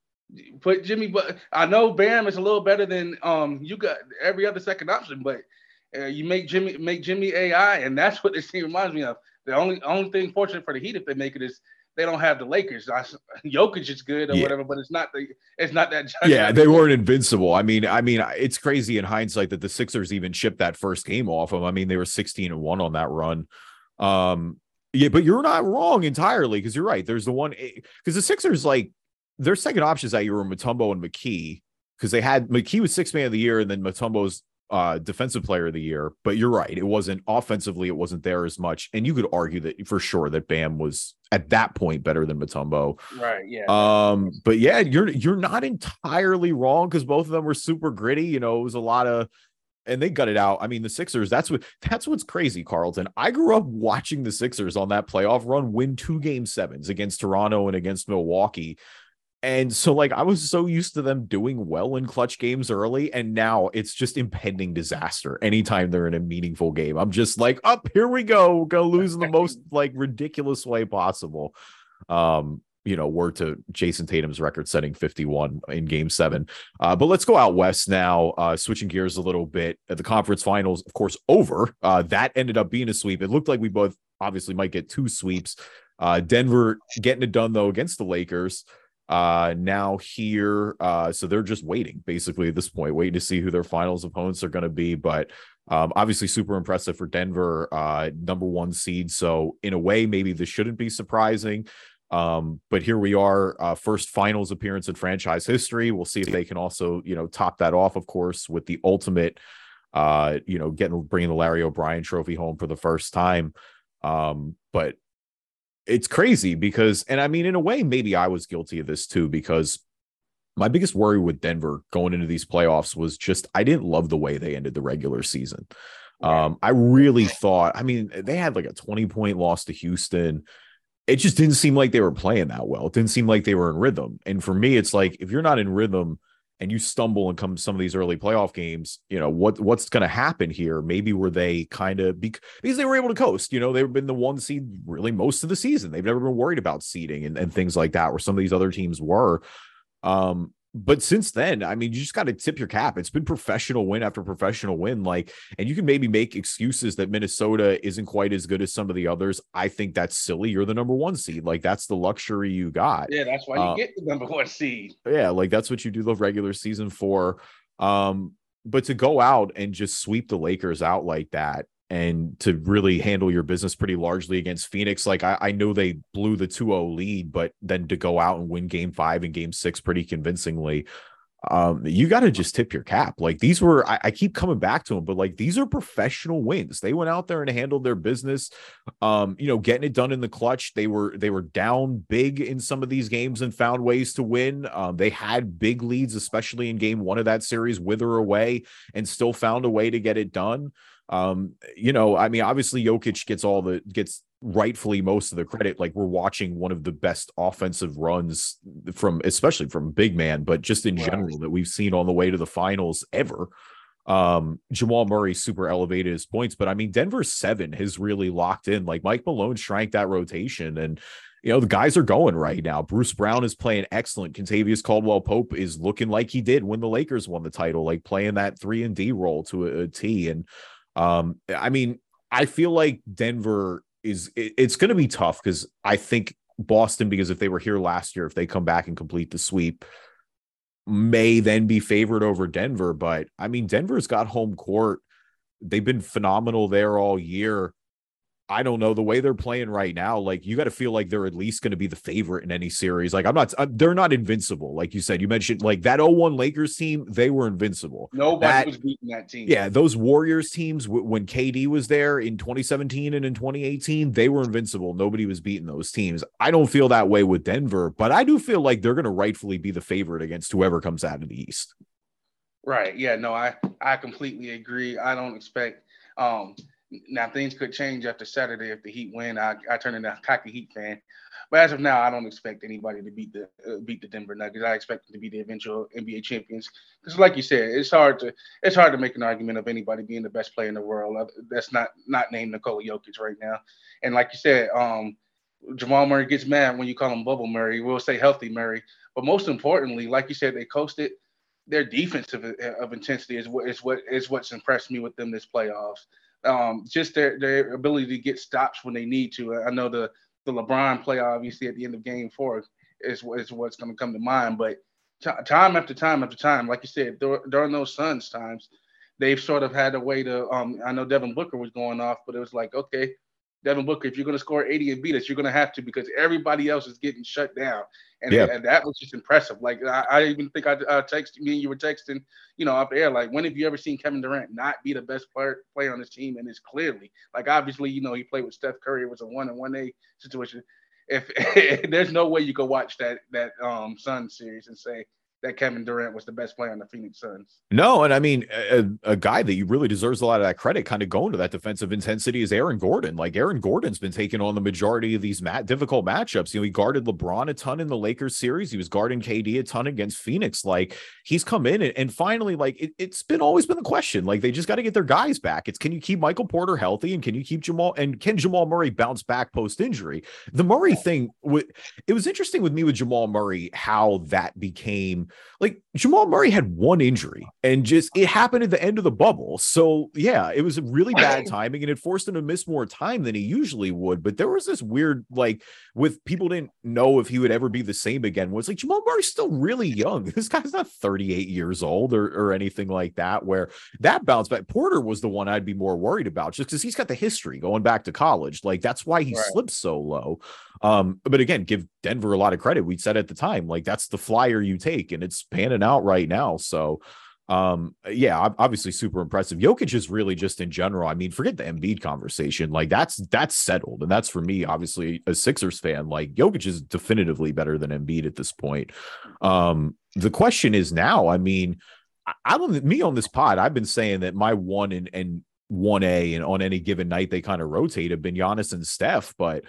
Put Jimmy, but I know Bam is a little better than um you got every other second option, but uh, you make Jimmy make Jimmy AI, and that's [LAUGHS] what this team reminds me of. The only only thing fortunate for the Heat if they make it is they don't have the Lakers. I, Jokic is good or yeah. whatever, but it's not the it's not that. Yeah, they weren't invincible. I mean, I mean, it's crazy in hindsight that the Sixers even shipped that first game off them. I mean, they were sixteen and one on that run. Um, yeah, but you're not wrong entirely because you're right. There's the one because eh, the Sixers like their second options that year were Mutombo and McKie because they had McKie was six man of the year and then Mutombo's uh defensive player of the year but you're right it wasn't offensively it wasn't there as much and you could argue that for sure that bam was at that point better than Mutombo. right yeah um but yeah you're you're not entirely wrong because both of them were super gritty you know it was a lot of and they got it out. I mean, the Sixers, that's what that's what's crazy, Carlton. I grew up watching the Sixers on that playoff run win two game sevens against Toronto and against Milwaukee. And so, like, I was so used to them doing well in clutch games early, and now it's just impending disaster anytime they're in a meaningful game. I'm just like, up, oh, here we go, We're gonna lose in the most [LAUGHS] like ridiculous way possible. Um, you know, word to Jayson Tatum's record setting 51 in game seven. Uh, but let's go out west now, uh, switching gears a little bit. The conference finals, of course, over. Uh, that ended up being a sweep. It looked like we both obviously might get two sweeps. Uh, Denver getting it done though against the Lakers uh now here uh so they're just waiting basically at this point waiting to see who their finals opponents are going to be but um obviously super impressive for denver uh number one seed. So in a way maybe this shouldn't be surprising um but here we are uh first finals appearance in franchise history. We'll see if they can also you know top that off of course with the ultimate uh you know getting bringing the larry o'brien trophy home for the first time. Um but it's crazy because, and I mean, in a way, maybe I was guilty of this too, because my biggest worry with Denver going into these playoffs was just I didn't love the way they ended the regular season. Um, I really thought, I mean, they had like a 20 point loss to Houston. It just didn't seem like they were playing that well. It didn't seem like they were in rhythm. And for me, it's like if you're not in rhythm and you stumble and come some of these early playoff games, you know, what what's going to happen here? Maybe were they kind of because they were able to coast, you know, they've been the one seed really most of the season. They've never been worried about seeding and, and things like that, where some of these other teams were. Um, but since then, I mean, you just got to tip your cap. It's been professional win after professional win. Like, and you can maybe make excuses that Minnesota isn't quite as good as some of the others. I think that's silly. You're the number one seed. Like, that's the luxury you got. Yeah, that's why you uh, get the number one seed. Yeah, like that's what you do the regular season for. Um, but to go out and just sweep the Lakers out like that, and to really handle your business pretty largely against Phoenix. Like I, I know they blew the 2-0 lead, but then to go out and win game five and game six pretty convincingly. Um, you got to just tip your cap. Like these were, I, I, keep coming back to them, but like these are professional wins. They went out there and handled their business. Um, you know, getting it done in the clutch. They were they were down big in some of these games and found ways to win. Um, they had big leads, especially in game one of that series, with or away, and still found a way to get it done. Um, you know, I mean, obviously Jokic gets all the gets rightfully most of the credit. Like we're watching one of the best offensive runs from, especially from big man, but just in general that we've seen on the way to the finals ever. Um, Jamal Murray super elevated his points, but I mean, Denver seven has really locked in. Like Mike Malone shrank that rotation, and you know the guys are going right now. Bruce Brown is playing excellent. Kentavious Caldwell Pope is looking like he did when the Lakers won the title, like playing that three and D role to a, a T. And um, I mean, I feel like Denver is it, it's going to be tough because I think Boston, because if they were here last year, if they come back and complete the sweep, may then be favored over Denver. But I mean, Denver's got home court. They've been phenomenal there all year. I don't know the way they're playing right now. Like you got to feel like they're at least going to be the favorite in any series. Like I'm not, I'm, they're not invincible. Like you said, you mentioned like that 01 Lakers team, they were invincible. Nobody that, was beating that team. Yeah, those Warriors teams w- when KD was there in 2017 and in 2018, they were invincible. Nobody was beating those teams. I don't feel that way with Denver, but I do feel like they're going to rightfully be the favorite against whoever comes out of the East. Right. Yeah. No, I I completely agree. I don't expect um now things could change after Saturday if the Heat win. I, I turn into a cocky Heat fan, but as of now, I don't expect anybody to beat the uh, beat the Denver Nuggets. I expect them to be the eventual NBA champions. Because, like you said, it's hard to it's hard to make an argument of anybody being the best player in the world. That's not not named Nikola Jokic right now. And like you said, um, Jamal Murray gets mad when you call him Bubble Murray. We'll say healthy Murray. But most importantly, like you said, they coasted. Their defensive of intensity is what is what is what's impressed me with them this playoffs um, just their their ability to get stops when they need to. I know the the LeBron play obviously at the end of game four is is what's going to come to mind, but t- time after time after time, like you said, during those Suns times, they've sort of had a way to. Um, I know Devin Booker was going off, but it was like, okay, Devin Booker, if you're going to score 80 and beat us, you're going to have to because everybody else is getting shut down. And, yeah. and that was just impressive. Like, I, I even think I uh, texted me and you were texting, you know, up air, like, when have you ever seen Kevin Durant not be the best player, player on his team? And it's clearly, like, obviously, you know, he played with Steph Curry. It was a one and one A situation. If [LAUGHS] there's no way you could watch that, that um Sun series and say, that Kevin Durant was the best player on the Phoenix Suns. No, and I mean a, a guy that you really deserves a lot of that credit, kind of going to that defensive intensity is Aaron Gordon. Like Aaron Gordon's been taking on the majority of these mat- difficult matchups. You know, he guarded LeBron a ton in the Lakers series. He was guarding KD a ton against Phoenix. Like he's come in and, and finally, like it, has been always been the question. Like they just got to get their guys back. It's can you keep Michael Porter healthy and can you keep Jamal and can Jamal Murray bounce back post injury? The Murray thing, it was interesting with me with Jamal Murray how that became like Jamal Murray had one injury and just it happened at the end of the bubble. So yeah, it was a really bad timing and it forced him to miss more time than he usually would. But there was this weird like with people didn't know if he would ever be the same again. Was like Jamal Murray's still really young. [LAUGHS] This guy's not 38 years old or, or anything like that. Where that bounce back, Porter was the one I'd be more worried about just because he's got the history going back to college. Like that's why he right. slipped so low. Um, but again, give Denver a lot of credit. We said at the time, like that's the flyer you take, and it's panning out right now. So um yeah obviously super impressive. Jokic is really just in general I mean forget the Embiid conversation like that's that's settled. And that's for me obviously a Sixers fan like Jokic is definitively better than Embiid at this point. Um the question is now I mean I don't me on this pod I've been saying that my one and and 1A and on any given night they kind of rotate have been Giannis and Steph but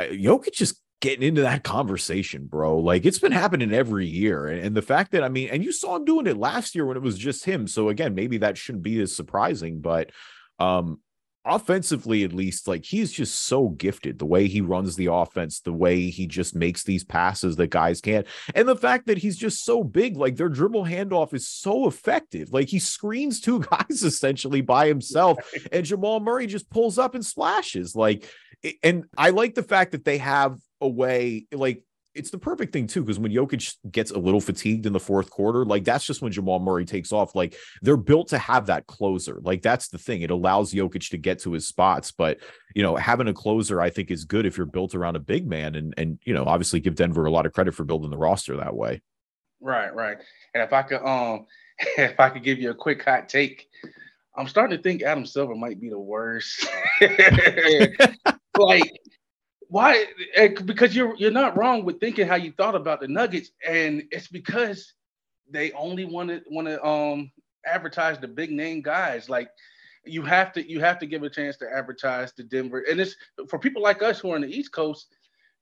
uh, Jokic just getting into that conversation, bro. Like it's been happening every year. And, and, the fact that, I mean, and you saw him doing it last year when it was just him. So again, maybe that shouldn't be as surprising, but um, offensively, at least, like he's just so gifted the way he runs the offense, the way he just makes these passes that guys can't. And the fact that he's just so big, like their dribble handoff is so effective. Like he screens two [LAUGHS] guys essentially by himself, and Jamal Murray just pulls up and splashes. Like, and I like the fact that they have a way, like, it's the perfect thing too, because when Jokic gets a little fatigued in the fourth quarter, like that's just when Jamal Murray takes off. Like they're built to have that closer. Like that's the thing. It allows Jokic to get to his spots. But you know, having a closer, I think, is good if you're built around a big man. And and you know, obviously give Denver a lot of credit for building the roster that way. Right, right. And if I could um [LAUGHS] if I could give you a quick hot take, I'm starting to think Adam Silver might be the worst. [LAUGHS] like why? Eh, because you're you're not wrong with thinking how you thought about the Nuggets, and it's because they only want to want to um advertise the big name guys. Like you have to you have to give a chance to advertise to Denver, and it's for people like us who are on the East Coast.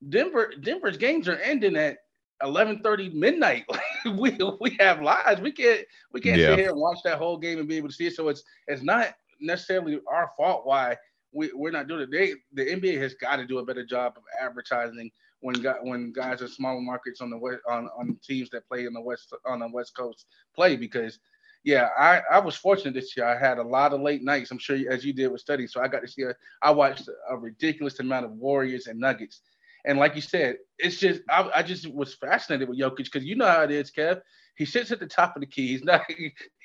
Denver Denver's games are ending at 11:30 midnight. [LAUGHS] we we have lives. We can't we can't yeah. sit here and watch that whole game and be able to see it. So it's it's not necessarily our fault why we, we're not doing it. They, the NBA has got to do a better job of advertising when when guys in smaller markets on the west on, on teams that play in the west on the west coast play because yeah I, I was fortunate this year. I had a lot of late nights I'm sure as you did with studies. So I got to see a, I watched a ridiculous amount of Warriors and Nuggets. And like you said it's just I, I just was fascinated with Jokic because you know how it is Kev he sits at the top of the key. He's not. [LAUGHS]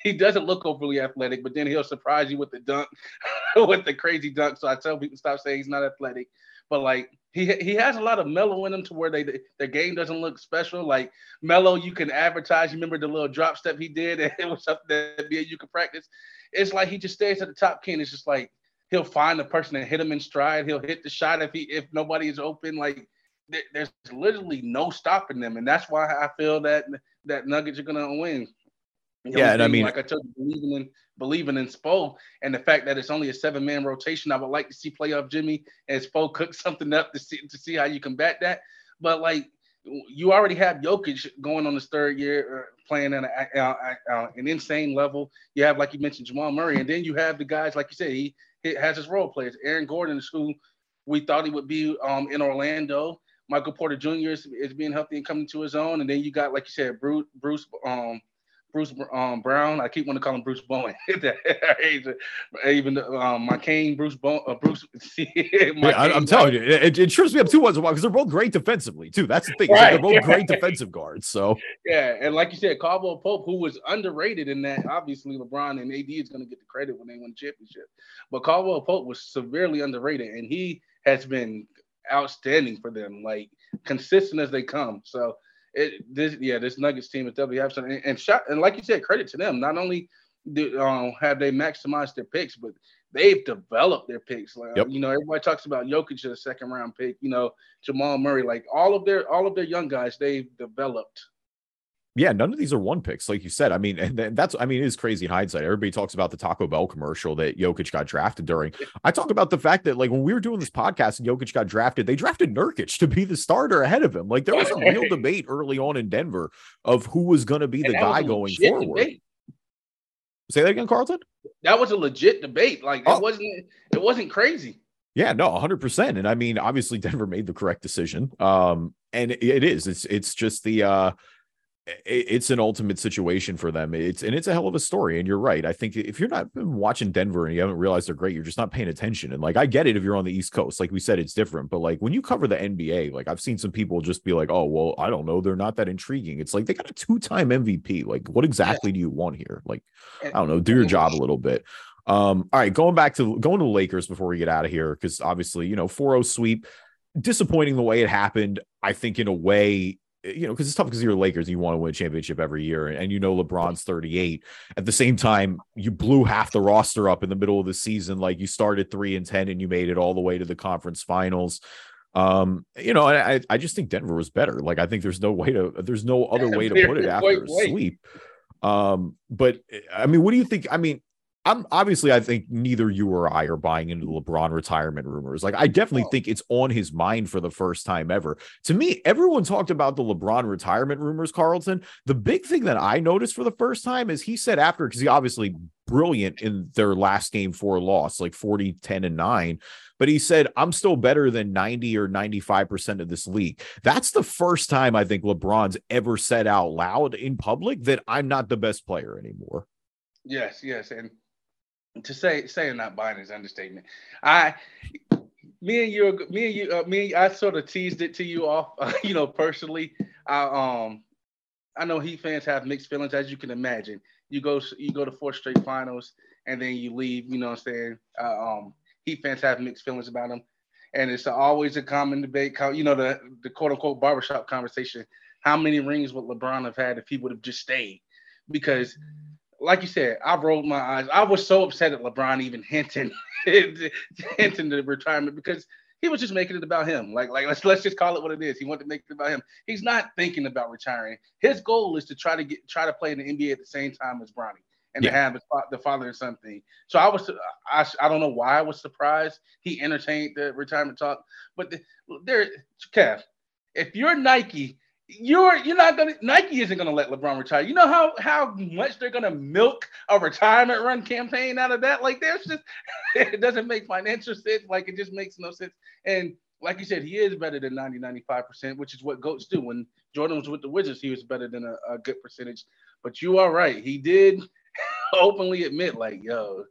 He, doesn't look overly athletic, but then he'll surprise you with the dunk, [LAUGHS] with the crazy dunk. So I tell people stop saying he's not athletic, but like he he has a lot of Melo in him to where they their game doesn't look special. Like Melo, you can advertise. You remember the little drop step he did, [LAUGHS] and it was something that you could practice. It's like he just stays at the top key, and it's just like he'll find the person and hit him in stride. He'll hit the shot if he if nobody is open. Like there's literally no stopping them, and that's why I feel that that Nuggets are gonna win. yeah, and I mean, like I told you, believing in believing in Spo and the fact that it's only a seven man rotation. I would like to see playoff Jimmy and Spo [LAUGHS] cook something up to see to see how you combat that. But like you already have Jokic going on his third year uh, playing at a, uh, uh, an insane level. You have, like you mentioned, Jamal Murray, and then you have the guys, like you said, he, he has his role players. Aaron Gordon, is who we thought he would be um, in Orlando. Michael Porter Jr. is, is being healthy and coming to his own, and then you got like you said, Bruce Bruce um Bruce um, Brown. I keep wanting to call him Bruce Bowen. [LAUGHS] Even um, my Kane, Bruce Bowen, uh, Bruce. [LAUGHS] yeah, I, am telling you, it, it trips me up too once in a while because they're both great defensively too. That's the thing. Right. Like they're both great [LAUGHS] defensive guards. So yeah, and like you said, Caldwell Pope, who was underrated in that. Obviously, LeBron and AD is going to get the credit when they win the championship, but Caldwell Pope was severely underrated, and he has been outstanding for them, like consistent as they come. So it this yeah, this Nuggets team is definitely absolutely and, and shot and like you said, credit to them. Not only do, um, have they maximized their picks, but they've developed their picks. Like yep. you know, everybody talks about Jokic as a second round pick. You know, Jamal Murray, like all of their all of their young guys, they've developed yeah, none of these are one picks, like you said. I mean, and that's I mean, it is crazy in hindsight. Everybody talks about the Taco Bell commercial that Jokic got drafted during. I talk about the fact that like when we were doing this podcast and Jokic got drafted, they drafted Nurkic to be the starter ahead of him. Like there was a real [LAUGHS] debate early on in Denver of who was going to be the guy going forward. Debate. Say that again, Carlton. That was a legit debate. Like it oh. wasn't it wasn't crazy. Yeah, no, 100%. And I mean, obviously Denver made the correct decision. Um and it is. It's it's just the uh it's an ultimate situation for them. It's and it's a hell of a story. And you're right. I think if you're not watching Denver and you haven't realized they're great, you're just not paying attention. And like I get it if you're on the East Coast, like we said, it's different. But like when you cover the NBA, like I've seen some people just be like, "Oh, well, I don't know, they're not that intriguing." It's like they got a two-time MVP. Like, what exactly yeah. do you want here? Like, I don't know, do your job a little bit. Um, all right, going back to going to the Lakers before we get out of here, because obviously, you know, 4-0 sweep, disappointing the way it happened. I think in a way you know, because it's tough because you're Lakers, and you want to win a championship every year, and you know LeBron's 38. At the same time, you blew half the roster up in the middle of the season. Like you started three and ten, and you made it all the way to the conference finals. Um, you know, I I just think Denver was better. Like I think there's no way to there's no other [LAUGHS] way to put it after a sweep. Um, but I mean, what do you think? I mean, I'm obviously I think neither you or I are buying into the LeBron retirement rumors. Like I definitely oh. think it's on his mind for the first time ever. To me, everyone talked about the LeBron retirement rumors, Carlton. The big thing that I noticed for the first time is he said after because he obviously brilliant in their last game four loss, like 40, 10, and 9. But he said, I'm still better than 90 or 95% of this league. That's the first time I think LeBron's ever said out loud in public that I'm not the best player anymore. Yes, yes. And to say saying not buying is understatement. I me and you me and you uh, me I sort of teased it to you off uh, [LAUGHS] you know personally. I um I know Heat fans have mixed feelings as you can imagine. You go you go to four straight finals and then you leave, you know what I'm saying? Uh, um Heat fans have mixed feelings about him. And it's always a common debate, you know, the the quote unquote barbershop conversation. How many rings would LeBron have had if he would have just stayed? Because like you said, I rolled my eyes. I was so upset at LeBron even hinting [LAUGHS] hinting the retirement because he was just making it about him. Like, like let's let's just call it what it is. He wanted to make it about him. He's not thinking about retiring. His goal is to try to get try to play in the NBA at the same time as Bronny and yeah. to have the father and son thing. So I was I, I don't know why I was surprised he entertained the retirement talk, but the, there, Kev, if you're Nike you're you're not gonna Nike isn't gonna let LeBron retire. You know how how much they're gonna milk a retirement run campaign out of that? Like there's just [LAUGHS] it doesn't make financial sense. Like it just makes no sense. And like you said, he is better than 90, 95%, which is what GOATs do. When Jordan was with the Wizards, he was better than a, a good percentage. But you are right. He did [LAUGHS] openly admit, like, yo,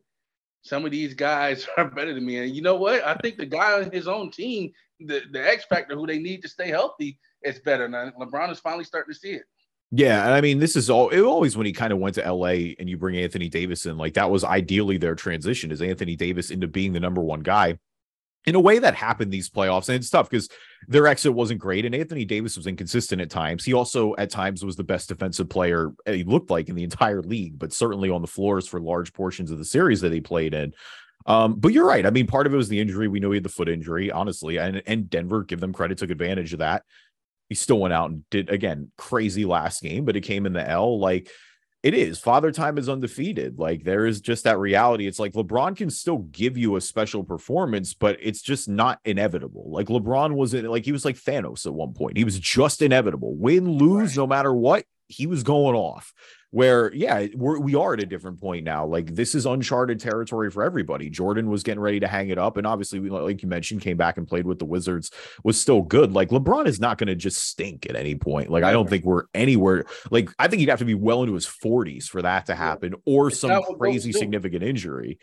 some of these guys [LAUGHS] are better than me. And you know what? I think the guy on his own team, the, the X factor who they need to stay healthy, is better now. LeBron is finally starting to see it. Yeah, and I mean, this is all it always when he kind of went to LA and you bring Anthony Davis in, like that was ideally their transition is Anthony Davis into being the number one guy. In a way that happened these playoffs, and it's tough because their exit wasn't great, and Anthony Davis was inconsistent at times. He also at times was the best defensive player he looked like in the entire league, but certainly on the floors for large portions of the series that he played in. Um, but you're right. I mean, part of it was the injury. We know he had the foot injury, honestly, and and Denver, give them credit, took advantage of that he still went out and did again crazy last game, but it came in the L. Like it is father time is undefeated. Like there is just that reality. It's like LeBron can still give you a special performance, but it's just not inevitable. Like LeBron wasn't like he was like Thanos at one point. He was just inevitable. Win, lose, right. no matter what, he was going off where yeah we're, we are at a different point now like this is uncharted territory for everybody. Jordan was getting ready to hang it up and obviously we, like you mentioned came back and played with the wizards was still good. Like lebron is not going to just stink at any point. Like i don't think we're anywhere like i think he'd have to be well into his 40s for that to happen or it's some crazy significant injury.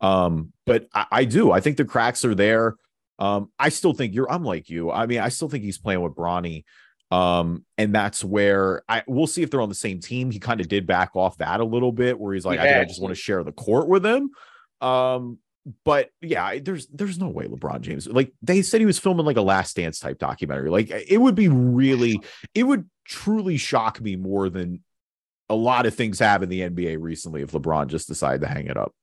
Um but I, I do. I think the cracks are there. Um i still think you're i'm like you. I mean i still think he's playing with bronny um, and that's where I we'll see if they're on the same team. He kind of did back off that a little bit, where he's like, I think I just want to share the court with him. Um, but yeah, there's there's no way LeBron James like they said he was filming like a last dance type documentary. Like it would be really, it would truly shock me more than a lot of things have in the NBA recently if LeBron just decided to hang it up.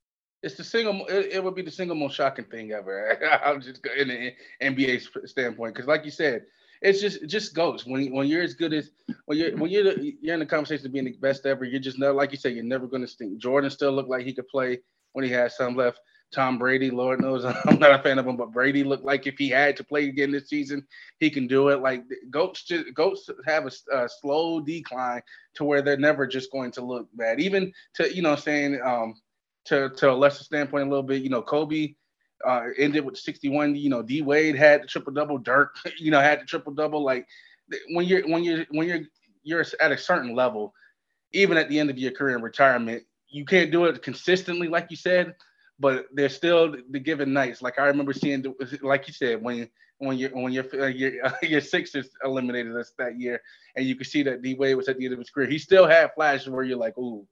It's the single. It, it would be the single most shocking thing ever. [LAUGHS] I'm just in the NBA standpoint because, like you said, it's just it just goes when when you're as good as when you're when you're you're in the conversation of being the best ever. You're just never like you say you're never going to stink. Jordan still looked like he could play when he had some left. Tom Brady, Lord knows [LAUGHS] I'm not a fan of him, but Brady looked like if he had to play again this season, he can do it. Like goats, just, goats have a, a slow decline to where they're never just going to look bad. Even to you know saying um to to a lesser standpoint a little bit, you know Kobe uh, ended with 61. You know, D Wade had the triple double. Dirk, [LAUGHS] you know, had the triple double. Like when you're when you're when you're you're at a certain level, even at the end of your career in retirement, you can't do it consistently, like you said. But there's still the given nights. Like I remember seeing, [LAUGHS] like you said, when when you when your your [LAUGHS] your Sixers eliminated us that year, and you could see that D Wade was at the end of his career. He still had flashes where you're like, ooh,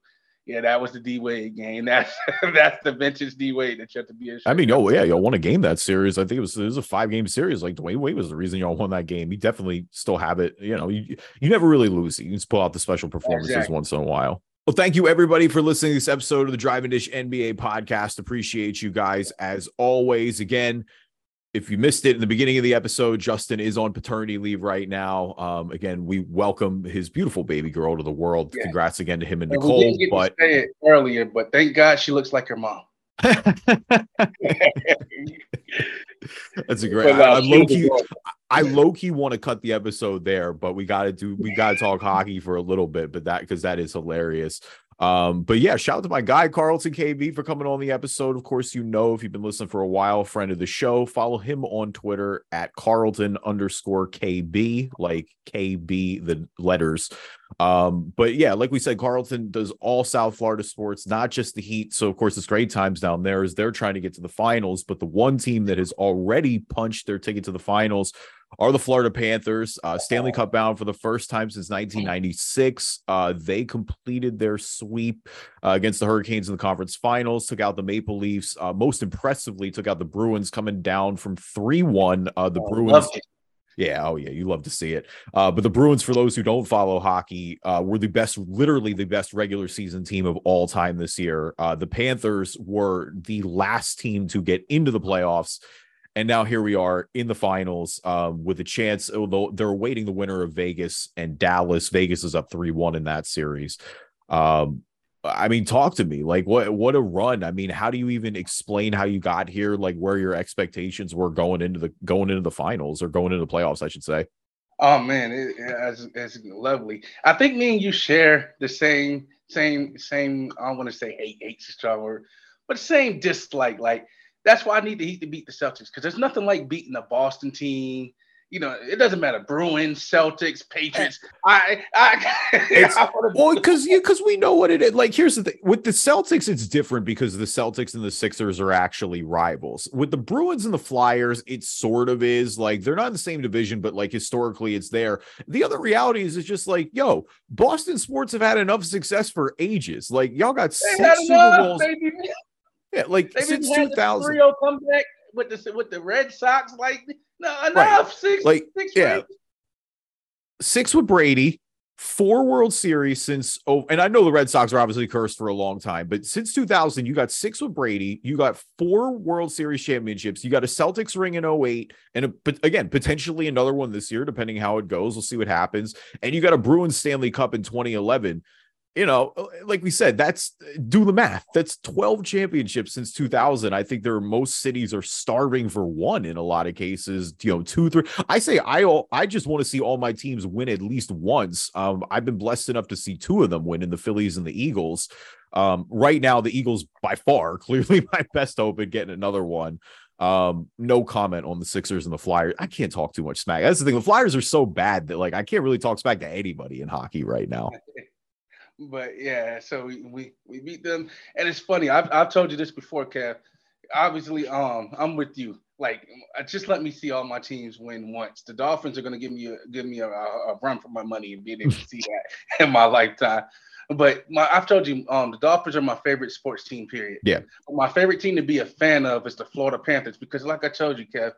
yeah, that was the D Wade game. [LAUGHS] That's that's the vintage D Wade that you have to be. I mean, oh yeah, y'all won a game that series. I think it was it was a five game series. Like Dwyane Wade was the reason y'all won that game. You definitely still have it. You know, you you never really lose. You just pull out the special performances exactly. once in a while. Well, thank you everybody for listening to this episode of the Drive and Dish NBA podcast. Appreciate you guys as always. Again, if you missed it in the beginning of the episode, Justin is on paternity leave right now. Um, again, we welcome his beautiful baby girl to the world. Yeah. Congrats again to him and, and Nicole. but say it earlier, but thank God she looks like her mom. [LAUGHS] That's a great. I, I low key, I low key want to cut the episode there, but we got to do. We got to talk [LAUGHS] hockey for a little bit, but that because that is hilarious. Um, but yeah, shout out to my guy Carlton KB for coming on the episode. Of course, you know if you've been listening for a while, friend of the show, follow him on Twitter at Carlton underscore KB, like KB the letters. Um, but yeah, like we said, Carlton does all South Florida sports, not just the Heat. So of course, it's great times down there as they're trying to get to the finals. But the one team that has already punched their ticket to the finals are the Florida Panthers. Uh, Stanley Cup bound for the first time since 1996. Uh, they completed their sweep uh, against the Hurricanes in the conference finals, took out the Maple Leafs. Uh, most impressively, took out the Bruins coming down from 3 1. Uh, the oh, Bruins. Yeah, oh yeah, you love to see it. Uh, but the Bruins, for those who don't follow hockey, uh, were the best, literally the best regular season team of all time this year. Uh, the Panthers were the last team to get into the playoffs and now here we are in the finals um, with a chance. Although they're awaiting the winner of Vegas and Dallas. Vegas is up three one in that series. Um, I mean, talk to me. Like, what what a run! I mean, how do you even explain how you got here? Like, where your expectations were going into the going into the finals or going into the playoffs, I should say. Oh man, it, it's, it's lovely. I think me and you share the same same same. I want to say hate hate's a strong word, but same dislike. Like that's why I need the Heat to beat the Celtics because there's nothing like beating a Boston team. You know, it doesn't matter. Bruins, Celtics, Patriots. I, I, [LAUGHS] I well, because you because we know what it is. Like, here's the thing: with the Celtics, it's different because the Celtics and the Sixers are actually rivals. With the Bruins and the Flyers, it sort of is. Like, they're not in the same division, but like historically, it's there. The other reality is, it's just like, yo, Boston sports have had enough success for ages. Like, y'all got they six Super Bowls. Baby. Yeah, like They've since two thousand. comeback with the with the Red Sox, like no enough right. six, like six yeah, six with Brady, four World Series since oh, and I know the Red Sox are obviously cursed for a long time, but since 2000, you got six with Brady, you got four World Series championships, you got a Celtics ring in 08, and a, but again, potentially another one this year, depending how it goes. We'll see what happens. And you got a Bruins Stanley Cup in 2011 you know, like we said, that's do the math. That's 12 championships since 2000. I think there are most cities are starving for one in a lot of cases, you know, two, three. I say I I just want to see all my teams win at least once. Um, I've been blessed enough to see two of them win in the Phillies and the Eagles. Um, right now, the Eagles by far [LAUGHS] clearly my best hope at getting another one. Um, no comment on the Sixers and the Flyers. I can't talk too much smack. That's the thing. The Flyers are so bad that like I can't really talk smack to anybody in hockey right now. [LAUGHS] but yeah, so we, we we beat them, and it's funny. I've I've told you this before, Kev. Obviously, um, I'm with you. Like, just let me see all my teams win once. The Dolphins are going to give me a give me a, a, run for my money and being able to see that [LAUGHS] in my lifetime. But my, I've told you, um, the Dolphins are my favorite sports team. Period. Yeah. my favorite team to be a fan of is the Florida Panthers because, like I told you, Kev,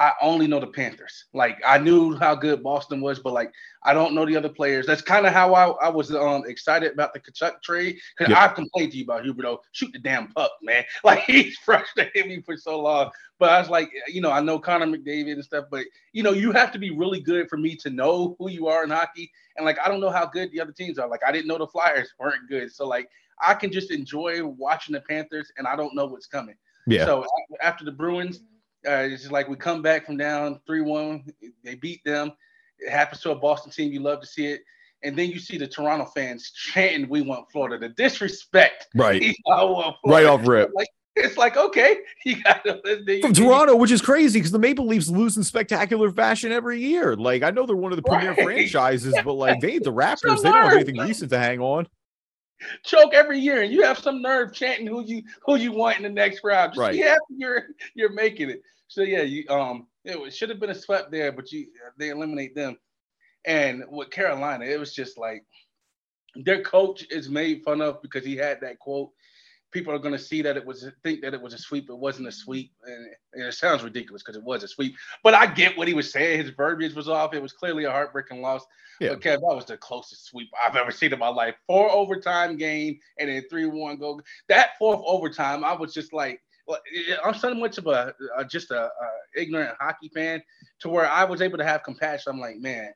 I only know the Panthers. Like I knew how good Boston was, but like I don't know the other players. That's kind of how I, I was um excited about the Tkachuk trade because yep. I've complained to you about Huberdeau. Shoot the damn puck, man. [LAUGHS] Like he's frustrated me for so long. But I was like, you know, I know Connor McDavid and stuff, but you know, you have to be really good for me to know who you are in hockey. And like I don't know how good the other teams are. Like I didn't know the Flyers weren't good. So like I can just enjoy watching the Panthers and I don't know what's coming. Yeah. So after the Bruins uh, it's just like we come back from down 3 1. They beat them. It happens to a Boston team. You love to see it. And then you see the Toronto fans chanting, We want Florida. The disrespect. Right. [LAUGHS] Right off rip. Like, it's like, okay, [LAUGHS] you got to from Toronto, which is crazy because the Maple Leafs lose in spectacular fashion every year. Like, I know they're one of the premier right. [LAUGHS] franchises, but like, they, the Raptors, they don't have anything recent to hang on [LAUGHS] choke every year, and you have some nerve chanting who you who you want in the next round. Just right. be happy you're you're making it. So yeah, you um it should have been a swept there, but you they eliminate them. And with Carolina, it was just like their coach is made fun of because he had that quote people are going to see that it was think that it was a sweep. It wasn't a sweep, and, and it sounds ridiculous because it was a sweep. But I get what he was saying. His verbiage was off. It was clearly a heartbreaking loss. Yeah. But Kev, that was the closest sweep I've ever seen in my life. Four overtime game and then three one go. That fourth overtime, I was just like. I'm so much of a, a just a, a, ignorant hockey fan to where I was able to have compassion. I'm like, man,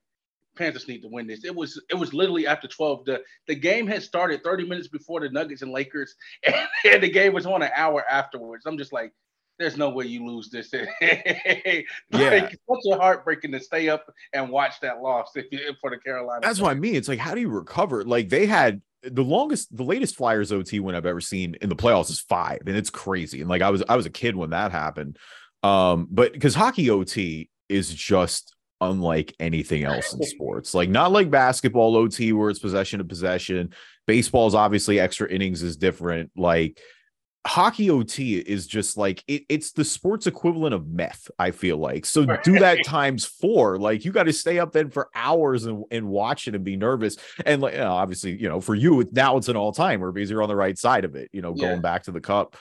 Panthers need to win this. It was it was literally after 12. The the game had started 30 minutes before the Nuggets and Lakers, [LAUGHS] and, and the game was on an hour afterwards. I'm just like, there's no way you lose this. [LAUGHS] yeah, like, such a heartbreaking to stay up and watch that loss if you, for the Carolina. That's what I mean. It's like, how do you recover? Like they had the longest, the latest Flyers OT win I've ever seen in the playoffs is five, and it's crazy. And like I was, I was a kid when that happened. Um, but because hockey OT is just unlike anything else in [LAUGHS] sports. Like not like basketball OT where it's possession to possession. Baseball is obviously extra innings is different. Like hockey OT is just like it, it's the sports equivalent of meth, I feel like. So do that [LAUGHS] times four. Like you got to stay up then for hours and, and watch it and be nervous. And like you know, obviously, you know, for you now it's an all-timer because you're on the right side of it, you know, yeah. going back to the cup.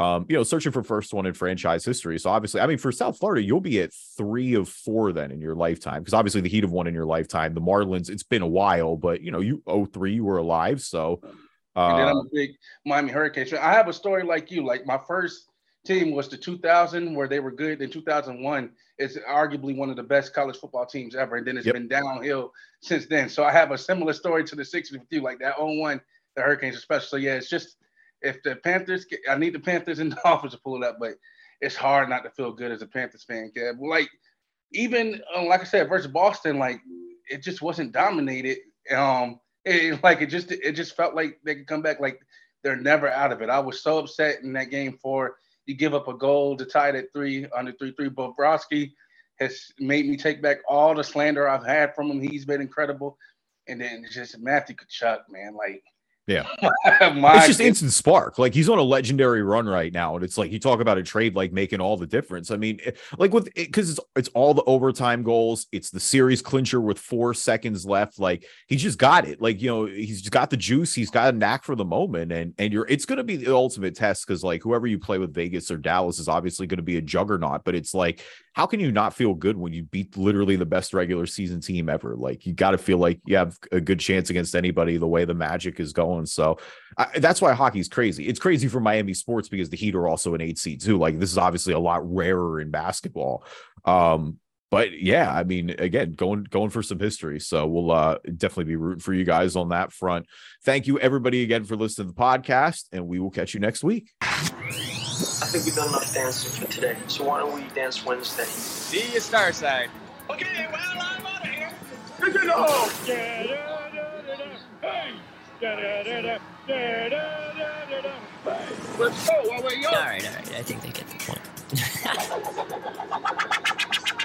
Um, you know, searching for first one in franchise history. So obviously, I mean, for South Florida, you'll be at three of four then in your lifetime. Because obviously the Heat have won in your lifetime. The Marlins, it's been a while, but you know, you oh three, you were alive. So and then I'm uh, a big Miami Hurricanes. I have a story like you. Like my first team was the 2000 where they were good. In 2001, it's arguably one of the best college football teams ever. And then it's yep. been downhill since then. So I have a similar story to the Sixers with you. Like that 01, the Hurricanes especially. So yeah, it's just if the Panthers, I need the Panthers and the [LAUGHS] Dolphins to pull it up, but it's hard not to feel good as a Panthers fan. Kev. Like even uh, like I said, versus Boston, like it just wasn't dominated. Um, it, like it just it just felt like they could come back like they're never out of it. I was so upset in that game for you give up a goal to tie it at three under three three. Bobrovsky has made me take back all the slander I've had from him. He's been incredible. And then just Matthew Tkachuk, man, like yeah. [LAUGHS] it's just instant spark. Like he's on a legendary run right now. And it's like you talk about a trade like making all the difference. I mean, eh, like with eh, because it's it's all the overtime goals, it's the series clincher with four seconds left. Like he just got it. Like, you know, he's just got the juice, he's got a knack for the moment. And and you're it's gonna be the ultimate test because like whoever you play with Vegas or Dallas is obviously gonna be a juggernaut, but it's like how can you not feel good when you beat literally the best regular season team ever? Like you got to feel like you have a good chance against anybody the way the magic is going. So I, that's why hockey's crazy. It's crazy for Miami sports because the Heat are also an eight seed too. Like this is obviously a lot rarer in basketball. Um, but yeah, I mean, again, going going for some history. So we'll uh, definitely be rooting for you guys on that front. Thank you everybody again for listening to the podcast, and we will catch you next week. I think we've done enough dancing for today. So why don't we dance Wednesday? See you, Star Side. Okay, well, I'm out of here. Good to know. Let's go. All right, all right. I think they get the point. [LAUGHS]